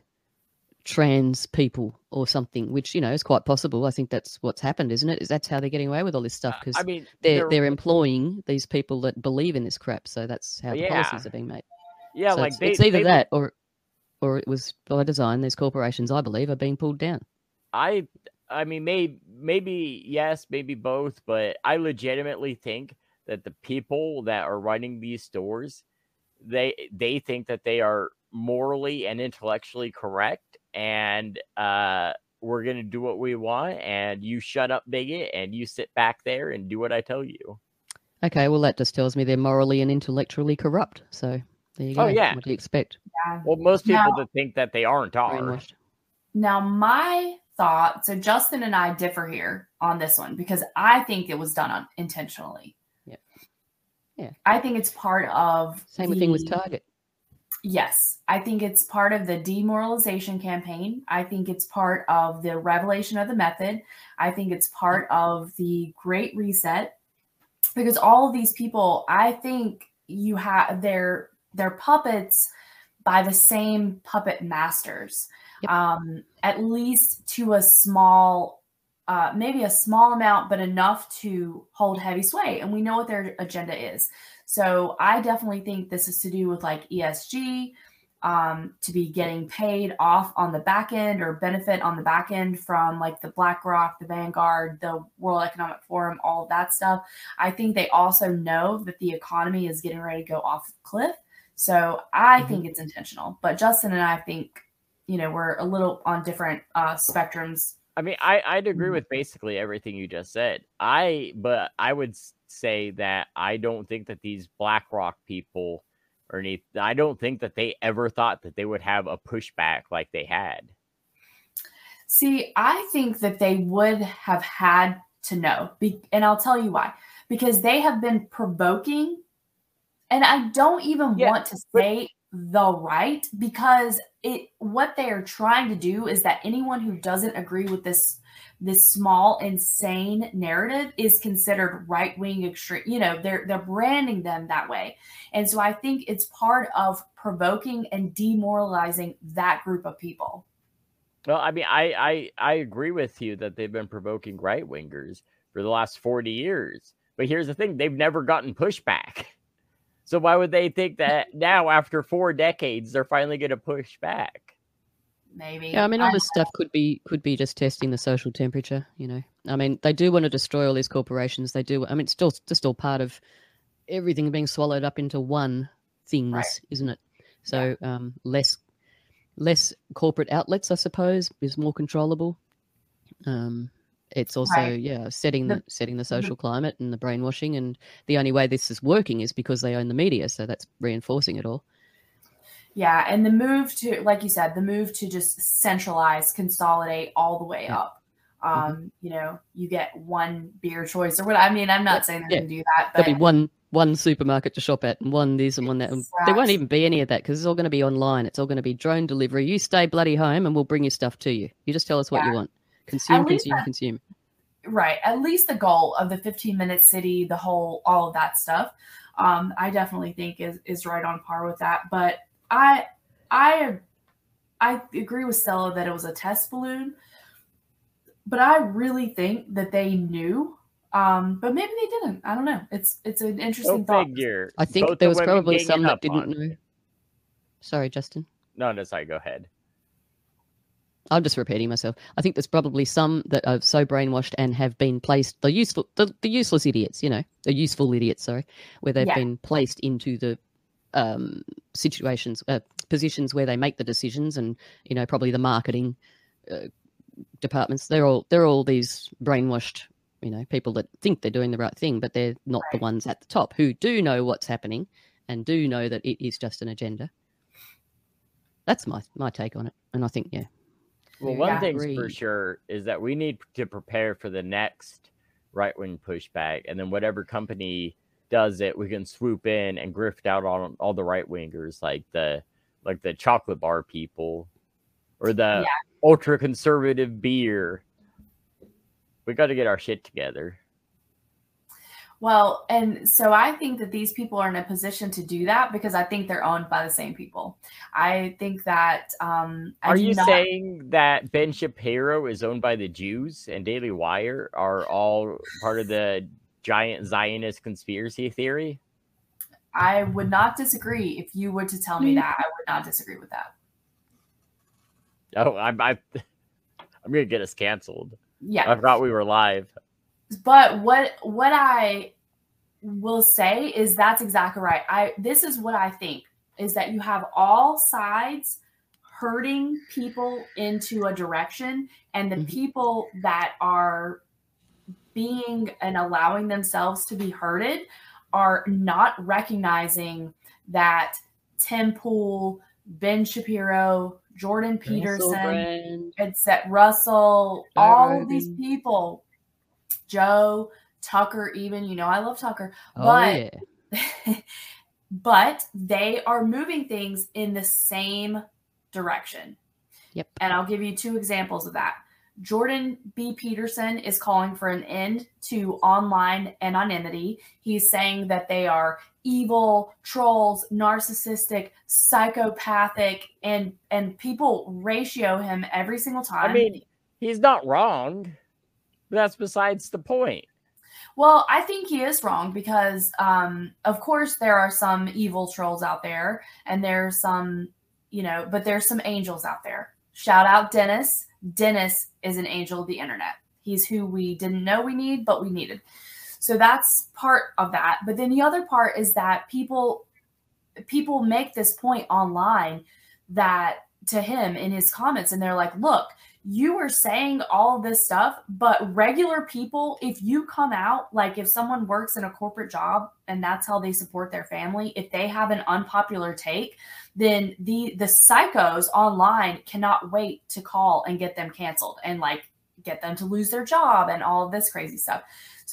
trans people or something, which you know is quite possible. I think that's what's happened, isn't it? Is that's how they're getting away with all this stuff Uh, because I mean, they're they're- they're employing these people that believe in this crap. So that's how the policies are being made. yeah, So like it's, they, it's either they- that or or it was by design. These corporations, I believe, are being pulled down. I I mean maybe maybe yes, maybe both, but I legitimately think that the people that are running these stores they they think that they are morally and intellectually correct and uh we're going to do what we want and you shut up bigot and you sit back there and do what I tell you. Okay, well that just tells me they're morally and intellectually corrupt. So there you go. Oh, yeah. What do you expect? Yeah. Well, most people Now- that think that they aren't are. Now, my thought so Justin and I differ here on this one because I think it was done un- intentionally. Yeah. I think it's part of Same thing with Target. Yes, I think it's part of the demoralization campaign. I think it's part of the revelation of the method. I think it's part of the great reset because all of these people, I think you have they're they're puppets by the same puppet masters. Yep. Um, at least to a small uh, maybe a small amount, but enough to hold heavy sway. And we know what their agenda is. So I definitely think this is to do with like ESG, um, to be getting paid off on the back end or benefit on the back end from like the BlackRock, the Vanguard, the World Economic Forum, all that stuff. I think they also know that the economy is getting ready to go off the cliff. So I Mhm. think it's intentional. But Justin and I think, you know, we're a little on different uh, spectrums. I mean, I I'd agree Mhm. with basically everything you just said. I but I would say that I don't think that these BlackRock people or any I don't think that they ever thought that they would have a pushback like they had. See, I think that they would have had to know. Be- and I'll tell you why. Because they have been provoking, and I don't even Yeah, want to say the right because it what they are trying to do is that anyone who doesn't agree with this this small insane narrative is considered right wing extreme you know they're they're branding them that way and so i think it's part of provoking and demoralizing that group of people Well, I mean, I I I agree with you that they've been provoking right wingers for the last 40 years. But here's the thing, they've never gotten pushback. So why would they think that now after 4 decades they're finally going to push back? maybe Yeah, I mean, all this stuff could be could be just testing the social temperature. You know, I mean, they do want to destroy all these corporations. They do. I mean, it's still just all part of everything being swallowed up into one things, Right. isn't it? So um, less less corporate outlets, I suppose, is more controllable. Um, it's also Right. yeah setting the, setting the social climate and the brainwashing, and the only way this is working is because they own the media, so that's reinforcing it all. Yeah, and the move to, like you said, the move to just centralize, consolidate all the way Yeah. up. Um, you know, you get one beer choice or what. I mean, I'm not saying they're Yeah. to do that, but There'll be one one supermarket to shop at, and one this and one that. and There won't even be any of that because it's all going to be online. It's all going to be drone delivery. You stay bloody home, and we'll bring your stuff to you. You just tell us what Yeah. you want. Consume, consume, that- consume. right at least the goal of the 15 minute city the whole all of that stuff um i definitely think is is right on par with that but i i i agree with stella that it was a test balloon but i really think that they knew um but maybe they didn't i don't know it's it's an interesting Go thought figure. I think Both there was probably some that didn't on- know. Sorry, Justin. No, no, sorry. Go ahead. I'm just repeating myself. I think there's probably some that are so brainwashed and have been placed the useful the, the useless idiots, you know, the useful idiots, sorry, where they've Yeah. been placed into the um, situations, uh, positions where they make the decisions, and you know, probably the marketing uh, departments. They're all they're all these brainwashed, you know, people that think they're doing the right thing, but they're not the ones at the top who do know what's happening and do know that it is just an agenda. That's my my take on it, and I think yeah, Well, one Yeah. thing's for sure is that we need to prepare for the next right wing pushback, and then whatever company does it, we can swoop in and grift out on all the right wingers, like the like the chocolate bar people, or the Yeah. ultra conservative beer. We got to get our shit together. Well, and so I think that these people are in a position to do that because I think they're owned by the same people. I think that um I Are you not- saying that Ben Shapiro is owned by the Jews and Daily Wire are all part of the giant Zionist conspiracy theory? I would not disagree if you were to tell me that. I would not disagree with that. Oh, I'm I, I'm gonna get us canceled. Yeah. I forgot we were live. but what what I will say is that's exactly right. I this is what I think is that you have all sides hurting people into a direction and the Mhm. people that are being and allowing themselves to be hurted are not recognizing that Tim Pool, Ben Shapiro, Jordan Peterson, that Russell, all of these people, Joe, Tucker, even, you know, I love Tucker, oh but yeah. but they are moving things in the same direction. Yep. And I'll give you two examples of that. Jordan B. Peterson is calling for an end to online anonymity. He's saying that they are evil, trolls, narcissistic, psychopathic, and and people ratio him every single time. I mean, he's not wrong. But that's besides the point. Well, I think he is wrong because, um, of course, there are some evil trolls out there, and there's some, you know, but there's some angels out there. Shout out Dennis. Dennis is an angel of the internet. He's who we didn't know we need, but we needed. So that's part of that. But then the other part is that people people make this point online that to him in his comments, and they're like, look, you were saying all this stuff, but regular people, if you come out, like if someone works in a corporate job and that's how they support their family, if they have an unpopular take, then the the psychos online cannot wait to call and get them canceled and like get them to lose their job and all of this crazy stuff.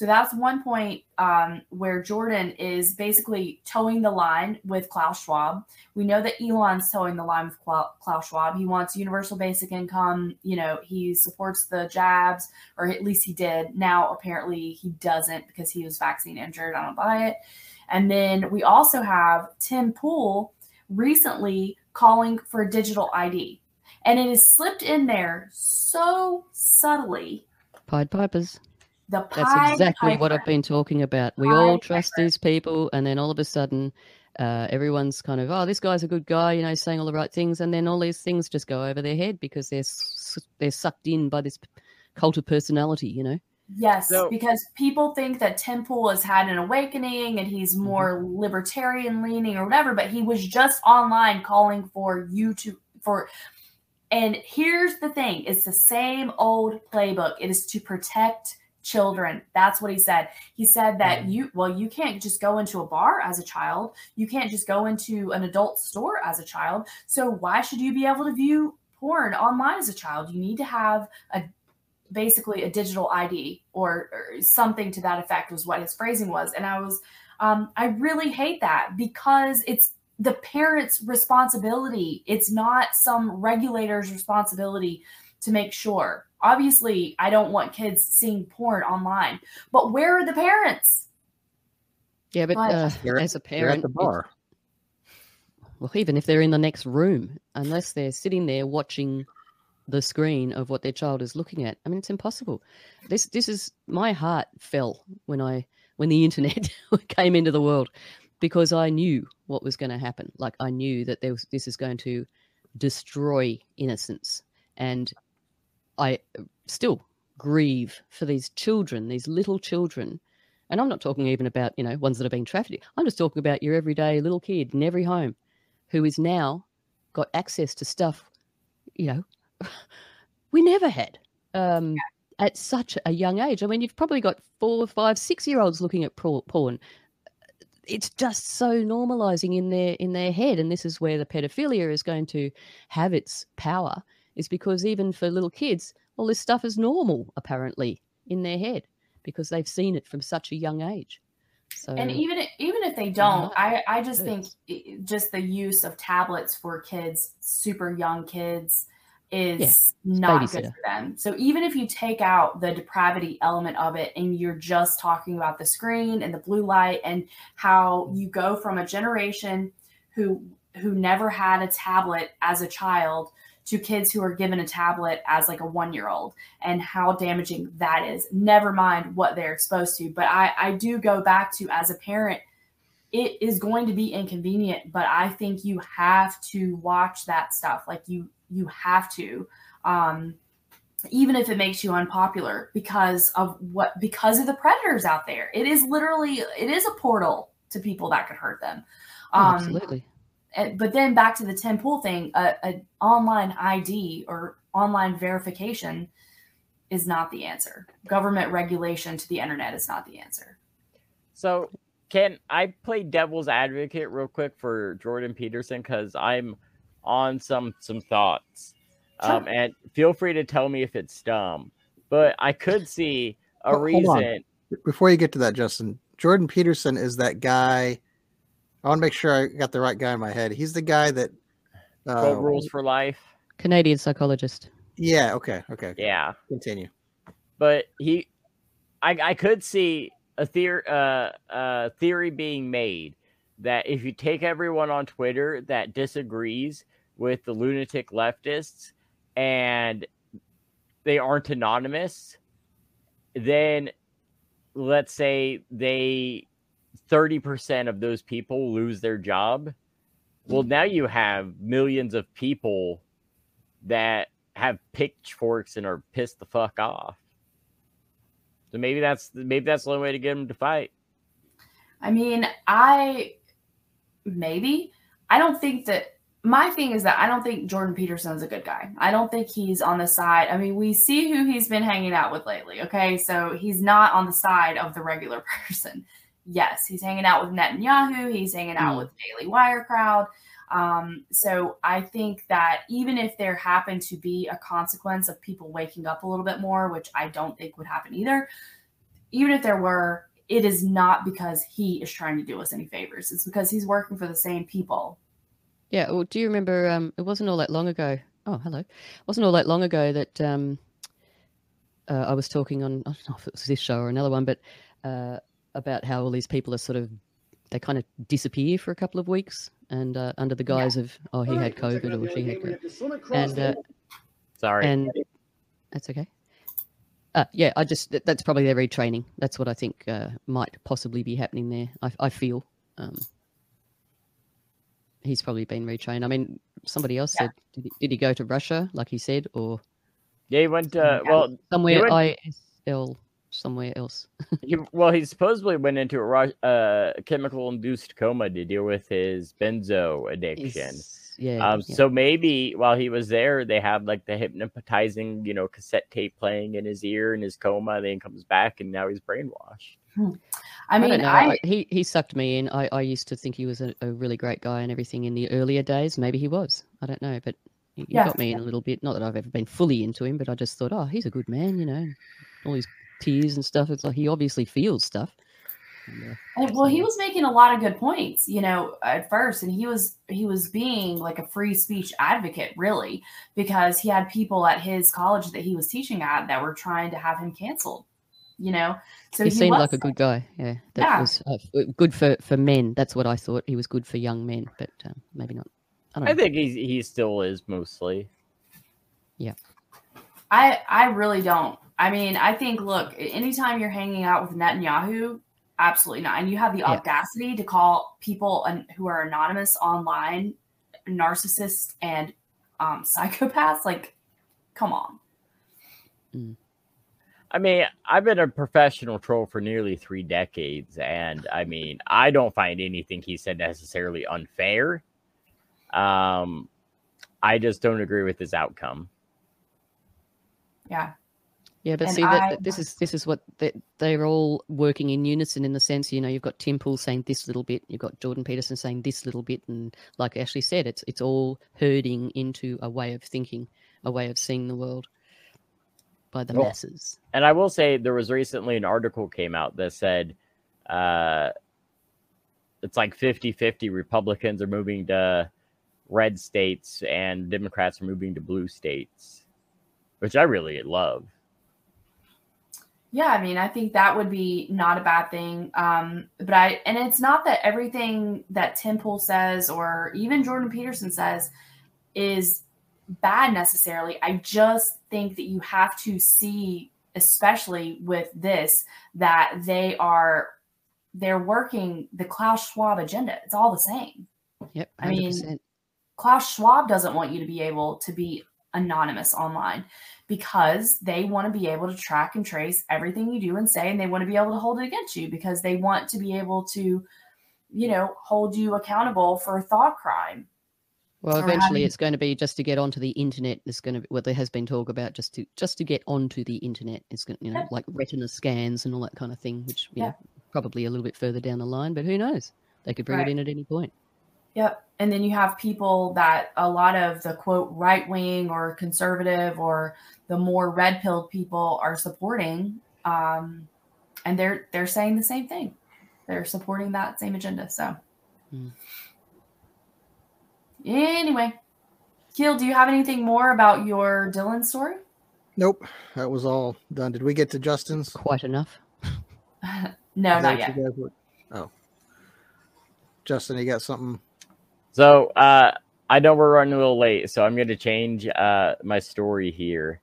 So that's one point um, where Jordan is basically toeing the line with Klaus Schwab. We know that Elon's toeing the line with Klaus Schwab. He wants universal basic income. You know, he supports the jabs, or at least he did. Now, apparently, he doesn't because he was vaccine injured. I don't buy it. And then we also have Tim Pool recently calling for digital ID. And it is slipped in there so subtly. Pied Pipers. The That's Pied exactly what I've been talking about. We Pied all trust Piper. these people, and then all of a sudden, uh, everyone's kind of, oh, this guy's a good guy, you know, saying all the right things, and then all these things just go over their head because they're they're sucked in by this cult of personality, you know. Yes, So- because people think that Tim Pool has had an awakening and he's more libertarian leaning or whatever, but he was just online calling for you to for and here's the thing it's the same old playbook it is to protect children. That's what he said. He said that you well you can't just go into a bar as a child. You can't just go into an adult store as a child. So why should you be able to view porn online as a child? You need to have a basically a digital id or, or something to that effect was what his phrasing was. And i was um, i really hate that because it's the parent's responsibility. It's not some regulator's responsibility to make sure obviously i don't want kids seeing porn online but where are the parents Yeah, but Right. uh, as a You're at parent, the bar. well, even if they're in the next room, unless they're sitting there watching the screen of what their child is looking at, I mean, it's impossible. This this is my heart fell when I when the internet came into the world because I knew what was going to happen. Like I knew that there was this is going to destroy innocence, and I still grieve for these children, these little children. And I'm not talking even about, you know, ones that have been trafficked. I'm just talking about your everyday little kid in every home who is now got access to stuff, you know, we never had um, at such a young age. I mean, you've probably got four, five, six year olds looking at porn. It's just so normalizing in their in their head, and this is where the pedophilia is going to have its power. Is because even for little kids, all this stuff is normal apparently in their head because they've seen it from such a young age. So and even even if they don't i i just think just the use of tablets for kids super young kids is not good for them. So even if you take out the depravity element of it and you're just talking about the screen and the blue light and how you go from a generation who who never had a tablet as a child to kids who are given a tablet as like a one year old and how damaging that is. Never mind what they're exposed to but i i do go back to as a parent it is going to be inconvenient but i think you have to watch that stuff. Like you you have to um even if it makes you unpopular because of what because of the predators out there. It is literally it is a portal to people that could hurt them. Um absolutely. And- but then back to the Tim Pool thing, a, a online ID or online verification is not the answer. Government regulation to the internet is not the answer. So, can I play devil's advocate real quick for Jordan Peterson because I'm on some some thoughts, um, and feel free to tell me if it's dumb. But I could see a Ho- reason. Before you get to that, Justin, Jordan Peterson is that guy. I want to make sure I got the right guy in my head. He's the guy that. Uh, Twelve rules for life. Canadian psychologist. Yeah. Okay. Okay. okay. Yeah, Continue. but he, I I could see a theory uh, uh theory being made that if you take everyone on Twitter that disagrees with the lunatic leftists and they aren't anonymous, then let's say they 30% of those people lose their job. Well, now you have millions of people that have pitchforks and are pissed the fuck off. So maybe that's maybe that's the only way to get them to fight. I mean, I maybe I don't think that my thing is that I don't think Jordan Peterson's a good guy. I don't think he's on the side. I mean, we see who he's been hanging out with lately. Okay, so he's not on the side of the regular person. Yes, he's hanging out with Netanyahu. He's hanging out Mm. with Daily Wire crowd. Um, so I think that even if there happened to be a consequence of people waking up a little bit more, which I don't think would happen either, even if there were, it is not because he is trying to do us any favors. It's because he's working for the same people. Yeah. Well, do you remember? Um, it wasn't all that long ago. Oh, hello. It wasn't all that long ago that um, uh, I was talking on. I don't know if it was this show or another one, but uh, about how all these people are sort of they kind of disappear for a couple of weeks, and uh, under the guise of oh he had COVID or she had COVID, and uh, Sorry. and that's okay. Uh, yeah, I just that, that's probably their retraining. That's what I think uh, might possibly be happening there. I, I feel um, he's probably been retrained. I mean, somebody else Yeah. said, did he, did he go to Russia, like he said, or yeah, he went to well, somewhere went- ISL, somewhere else? he well he supposedly went into a uh, chemical induced coma to deal with his benzo addiction. Is- Yeah. Um, yeah. so maybe while he was there, they have like the hypnotizing, you know, cassette tape playing in his ear in his coma. Then comes back, and now he's brainwashed. I mean, don't know. I, I- he he sucked me in. I, I used to think he was a, a really great guy and everything in the earlier days. Maybe he was. I don't know, but he, he Yeah, got me in a little bit. Not that I've ever been fully into him, but I just thought, oh, he's a good man. You know, all his tears and stuff. It's like he obviously feels stuff. And, uh, And, well, he was making a lot of good points, you know, at first, and he was he was being like a free speech advocate, really, because he had people at his college that he was teaching at that were trying to have him canceled, you know. So he, seemed was like a good guy. Yeah, that Yeah. was uh, good for for men. That's what I thought. He was good for young men, but um, maybe not. I don't I know. think he's he still is mostly. Yeah. I I really don't. I mean, I think look, anytime you're hanging out with Netanyahu, absolutely not. And you have the Yeah. audacity to call people an, who are anonymous online narcissists and um, psychopaths. Like, come on. I mean, I've been a professional troll for nearly three decades, and I mean, I don't find anything he said necessarily unfair. Um, I just don't agree with his outcome. Yeah. Yeah, but And see that I- that this is this is what they, they're all working in unison in the sense, you know, you've got Tim Pool saying this little bit, you've got Jordan Peterson saying this little bit, and like Ashley said, it's it's all herding into a way of thinking, a way of seeing the world by the Well, masses. And I will say there was recently an article came out that said uh, it's like 50-50 Republicans are moving to red states and Democrats are moving to blue states, which I really love. Yeah, I mean, I think that would be not a bad thing. Um, but I and it's not that everything that Tim Pool says or even Jordan Peterson says is bad necessarily. I just think that you have to see, especially with this, that they are they're working the Klaus Schwab agenda. It's all the same. Yep, I mean, Klaus Schwab doesn't want you to be able to be anonymous online because they want to be able to track and trace everything you do and say, and they want to be able to hold it against you because they want to be able to, you know, hold you accountable for a thought crime. Well, eventually having- it's going to be just to get onto the internet. There's going to be well, there has been talk about just to just to get onto the internet. It's going, to, you know, Yeah. like retina scans and all that kind of thing, which you Yeah. know, probably a little bit further down the line. But who knows? They could bring Right. it in at any point. Yep. And then you have people that a lot of the quote right wing or conservative or the more red pilled people are supporting. Um, and they're they're saying the same thing. They're supporting that same agenda. So Hmm. anyway, Keel, do you have anything more about your Dylan story? Nope, that was all done. Did we get to Justin's? Quite enough. no, not yet. were- Oh, Justin, you got something? So uh, I know we're running a little late, so I'm going to change uh, my story here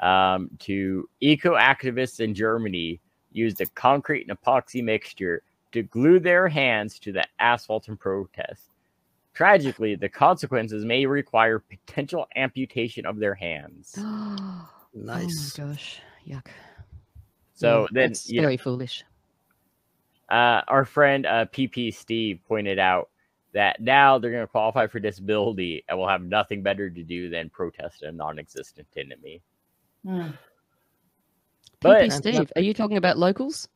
um, to eco activists in Germany used a concrete and epoxy mixture to glue their hands to the asphalt in protest. Tragically, the consequences may require potential amputation of their hands. nice. oh my gosh, yuck. So Yeah, then, that's you know, very foolish. uh, our friend uh, PP Steve pointed out that now they're going to qualify for disability and will have nothing better to do than protest a non-existent enemy. Hmm. But PP Steve, are you talking about locals?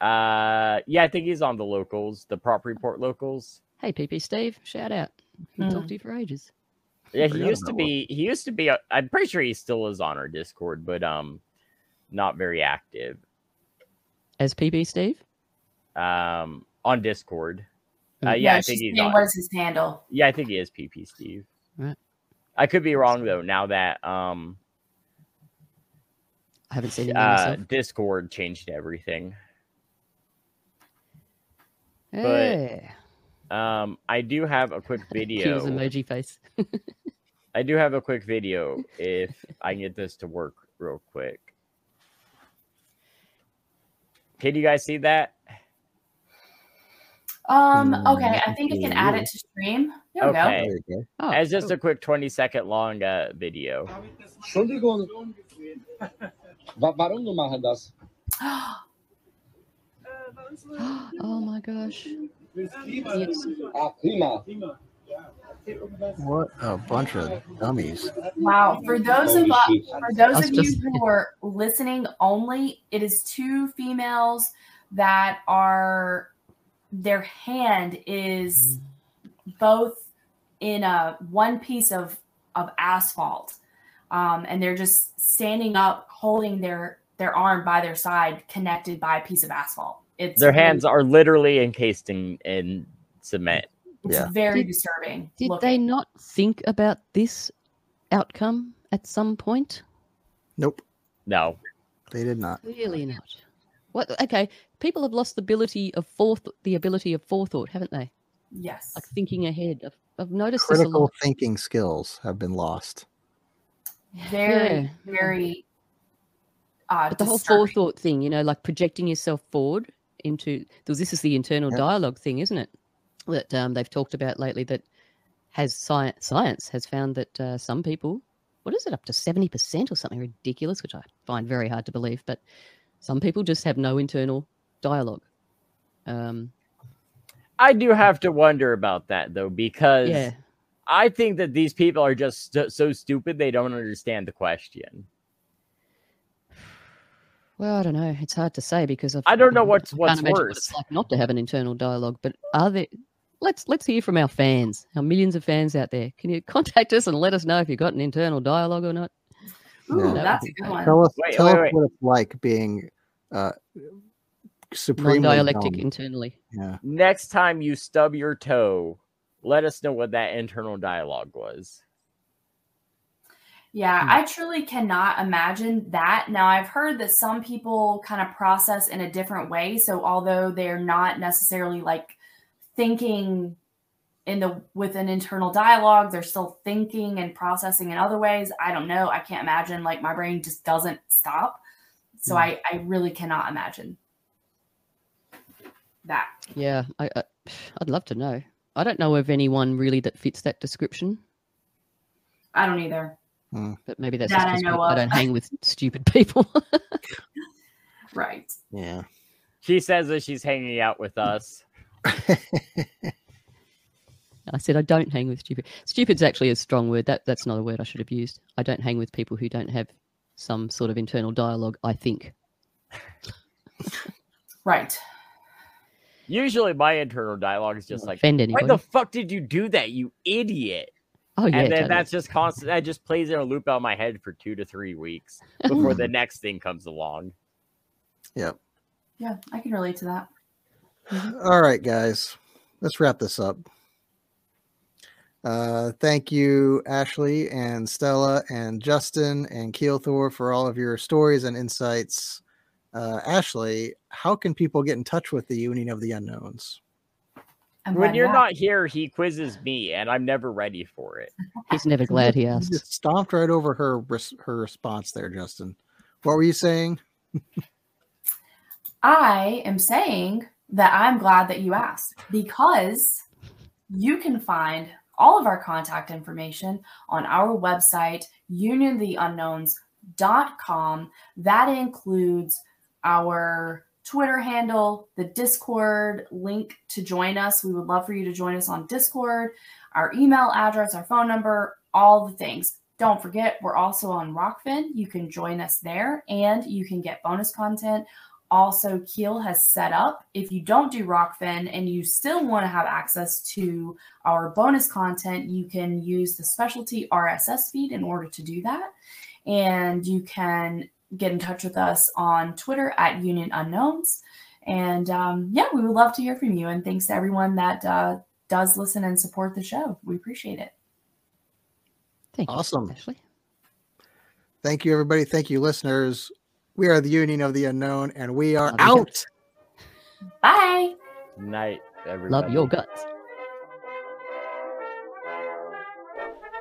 uh, yeah, I think he's on the locals, the prop report locals. Hey, PP Steve, shout out. Haven't Hmm. talked to you for ages. Yeah, he used to be. He used to be. uh, I'm pretty sure he still is on our Discord, but um, not very active. As PP Steve? Um, on Discord. Uh, Mm. yeah, Yeah, I think he's saying what is his handle? Yeah, I think he is PP Steve. Right. I could be wrong though. Now that um, I haven't seen him uh. Discord changed everything. but- Um, I do have a quick Keel's video. emoji face. I do have a quick video if I can get this to work real quick. Can you guys see that? Um, Hmm, okay, I think I can add it to stream. There we Okay. There go. Oh, It's just cool. a quick 20 second long uh, video. Entschuldigung, wa warum du machen das? go. oh my gosh. Yes. Yes. Ah, prima. What a bunch of dummies. Wow. For those of Holy us, for those That's of you who are listening only, it is two females that are their hand is both in a one piece of of asphalt, um, and they're just standing up, holding their their arm by their side, connected by a piece of asphalt. It's Their really- hands are literally encased in, in cement. It's Yeah. very Did- disturbing. Did looking. they not think about this outcome at some point? Nope, No. they did not. Clearly not. What? Okay, people have lost the ability of foreth the ability of forethought, haven't they? Yes. Like thinking ahead. I've, I've noticed this a Critical lot. thinking skills have been lost. very, Yeah. very. Uh, But the whole forethought thing, you know, like projecting yourself forward into because this is the internal Yep. dialogue thing, isn't it? That um, they've talked about lately. That has science science has found that uh, some people, what is it, up to seventy percent or something ridiculous, which I find very hard to believe. But some people just have no internal dialogue. Um, I do have to wonder about that though, because yeah, I think that these people are just so, so stupid they don't understand the question. well, I don't know. It's hard to say because I've, I don't know I what's- can't what's imagine what worse. it's like not to have an internal dialogue. But are there? Let's let's hear from our fans, our millions of fans out there. Can you contact us and let us know if you've got an internal dialogue or not? Ooh, Yeah. that's a good one. Tell us, Wait, tell wait, us wait. what it's like being uh, supremely Non-dialectic dumb. internally. Yeah. Next time you stub your toe, let us know what that internal dialogue was. Yeah, Hmm. I truly cannot imagine that. Now, I've heard that some people kind of process in a different way. So, although they're not necessarily like thinking in the with an internal dialogue, they're still thinking and processing in other ways. I don't know. I can't imagine. Like my brain just doesn't stop. So, Hmm. I I really cannot imagine that. Yeah, I, I I'd love to know. I don't know of anyone really that fits that description, I don't either. Hmm. but maybe that's That I just because know I don't hang with stupid people. Right. Yeah. She says that she's hanging out with us. I said I don't hang with stupid. Stupid's actually a strong word. That that's not a word I should have used. I don't hang with people who don't have some sort of internal dialogue. I think. Right. Usually, my internal dialogue is just like, offend "Why the fuck did you do that, you idiot?" oh yeah, and then totally. that's just constant. That just plays in a loop out my head for two to three weeks before the next thing comes along. Yeah, Yeah, I can relate to that. All right, guys, let's wrap this up. Uh, thank you, Ashley and Stella and Justin and Keelthor for all of your stories and insights. Uh, Ashley, how can people get in touch with the Union of the Unknowns? When you're not here, he quizzes me, and I'm never ready for it. He's never glad he You asked. just stomped right over her her response there, Justin. What were you saying? I am saying that I'm glad that you asked because you can find all of our contact information on our website, uniontheunknowns.com. That includes our Twitter handle, the Discord link to join us. We would love for you to join us on Discord, our email address, our phone number, all the things. Don't forget, we're also on Rokfin. You can join us there and you can get bonus content also Keel has set up. If you don't do Rokfin and you still want to have access to our bonus content, you can use the specialty RSS feed in order to do that. And you can get in touch with us on Twitter at Union Unknowns. And um, yeah, we would love to hear from you. And thanks to everyone that uh, does listen and support the show. We appreciate it. Thank Awesome. you, Ashley. Thank you, everybody. Thank you, listeners. We are the Union of the Unknown, and we are Love out. Bye. Night, everybody. Love your guts.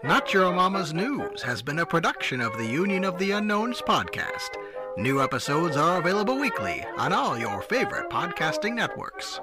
Not Your Mama's News has been a production of the Union of the Unknowns podcast. New episodes are available weekly on all your favorite podcasting networks.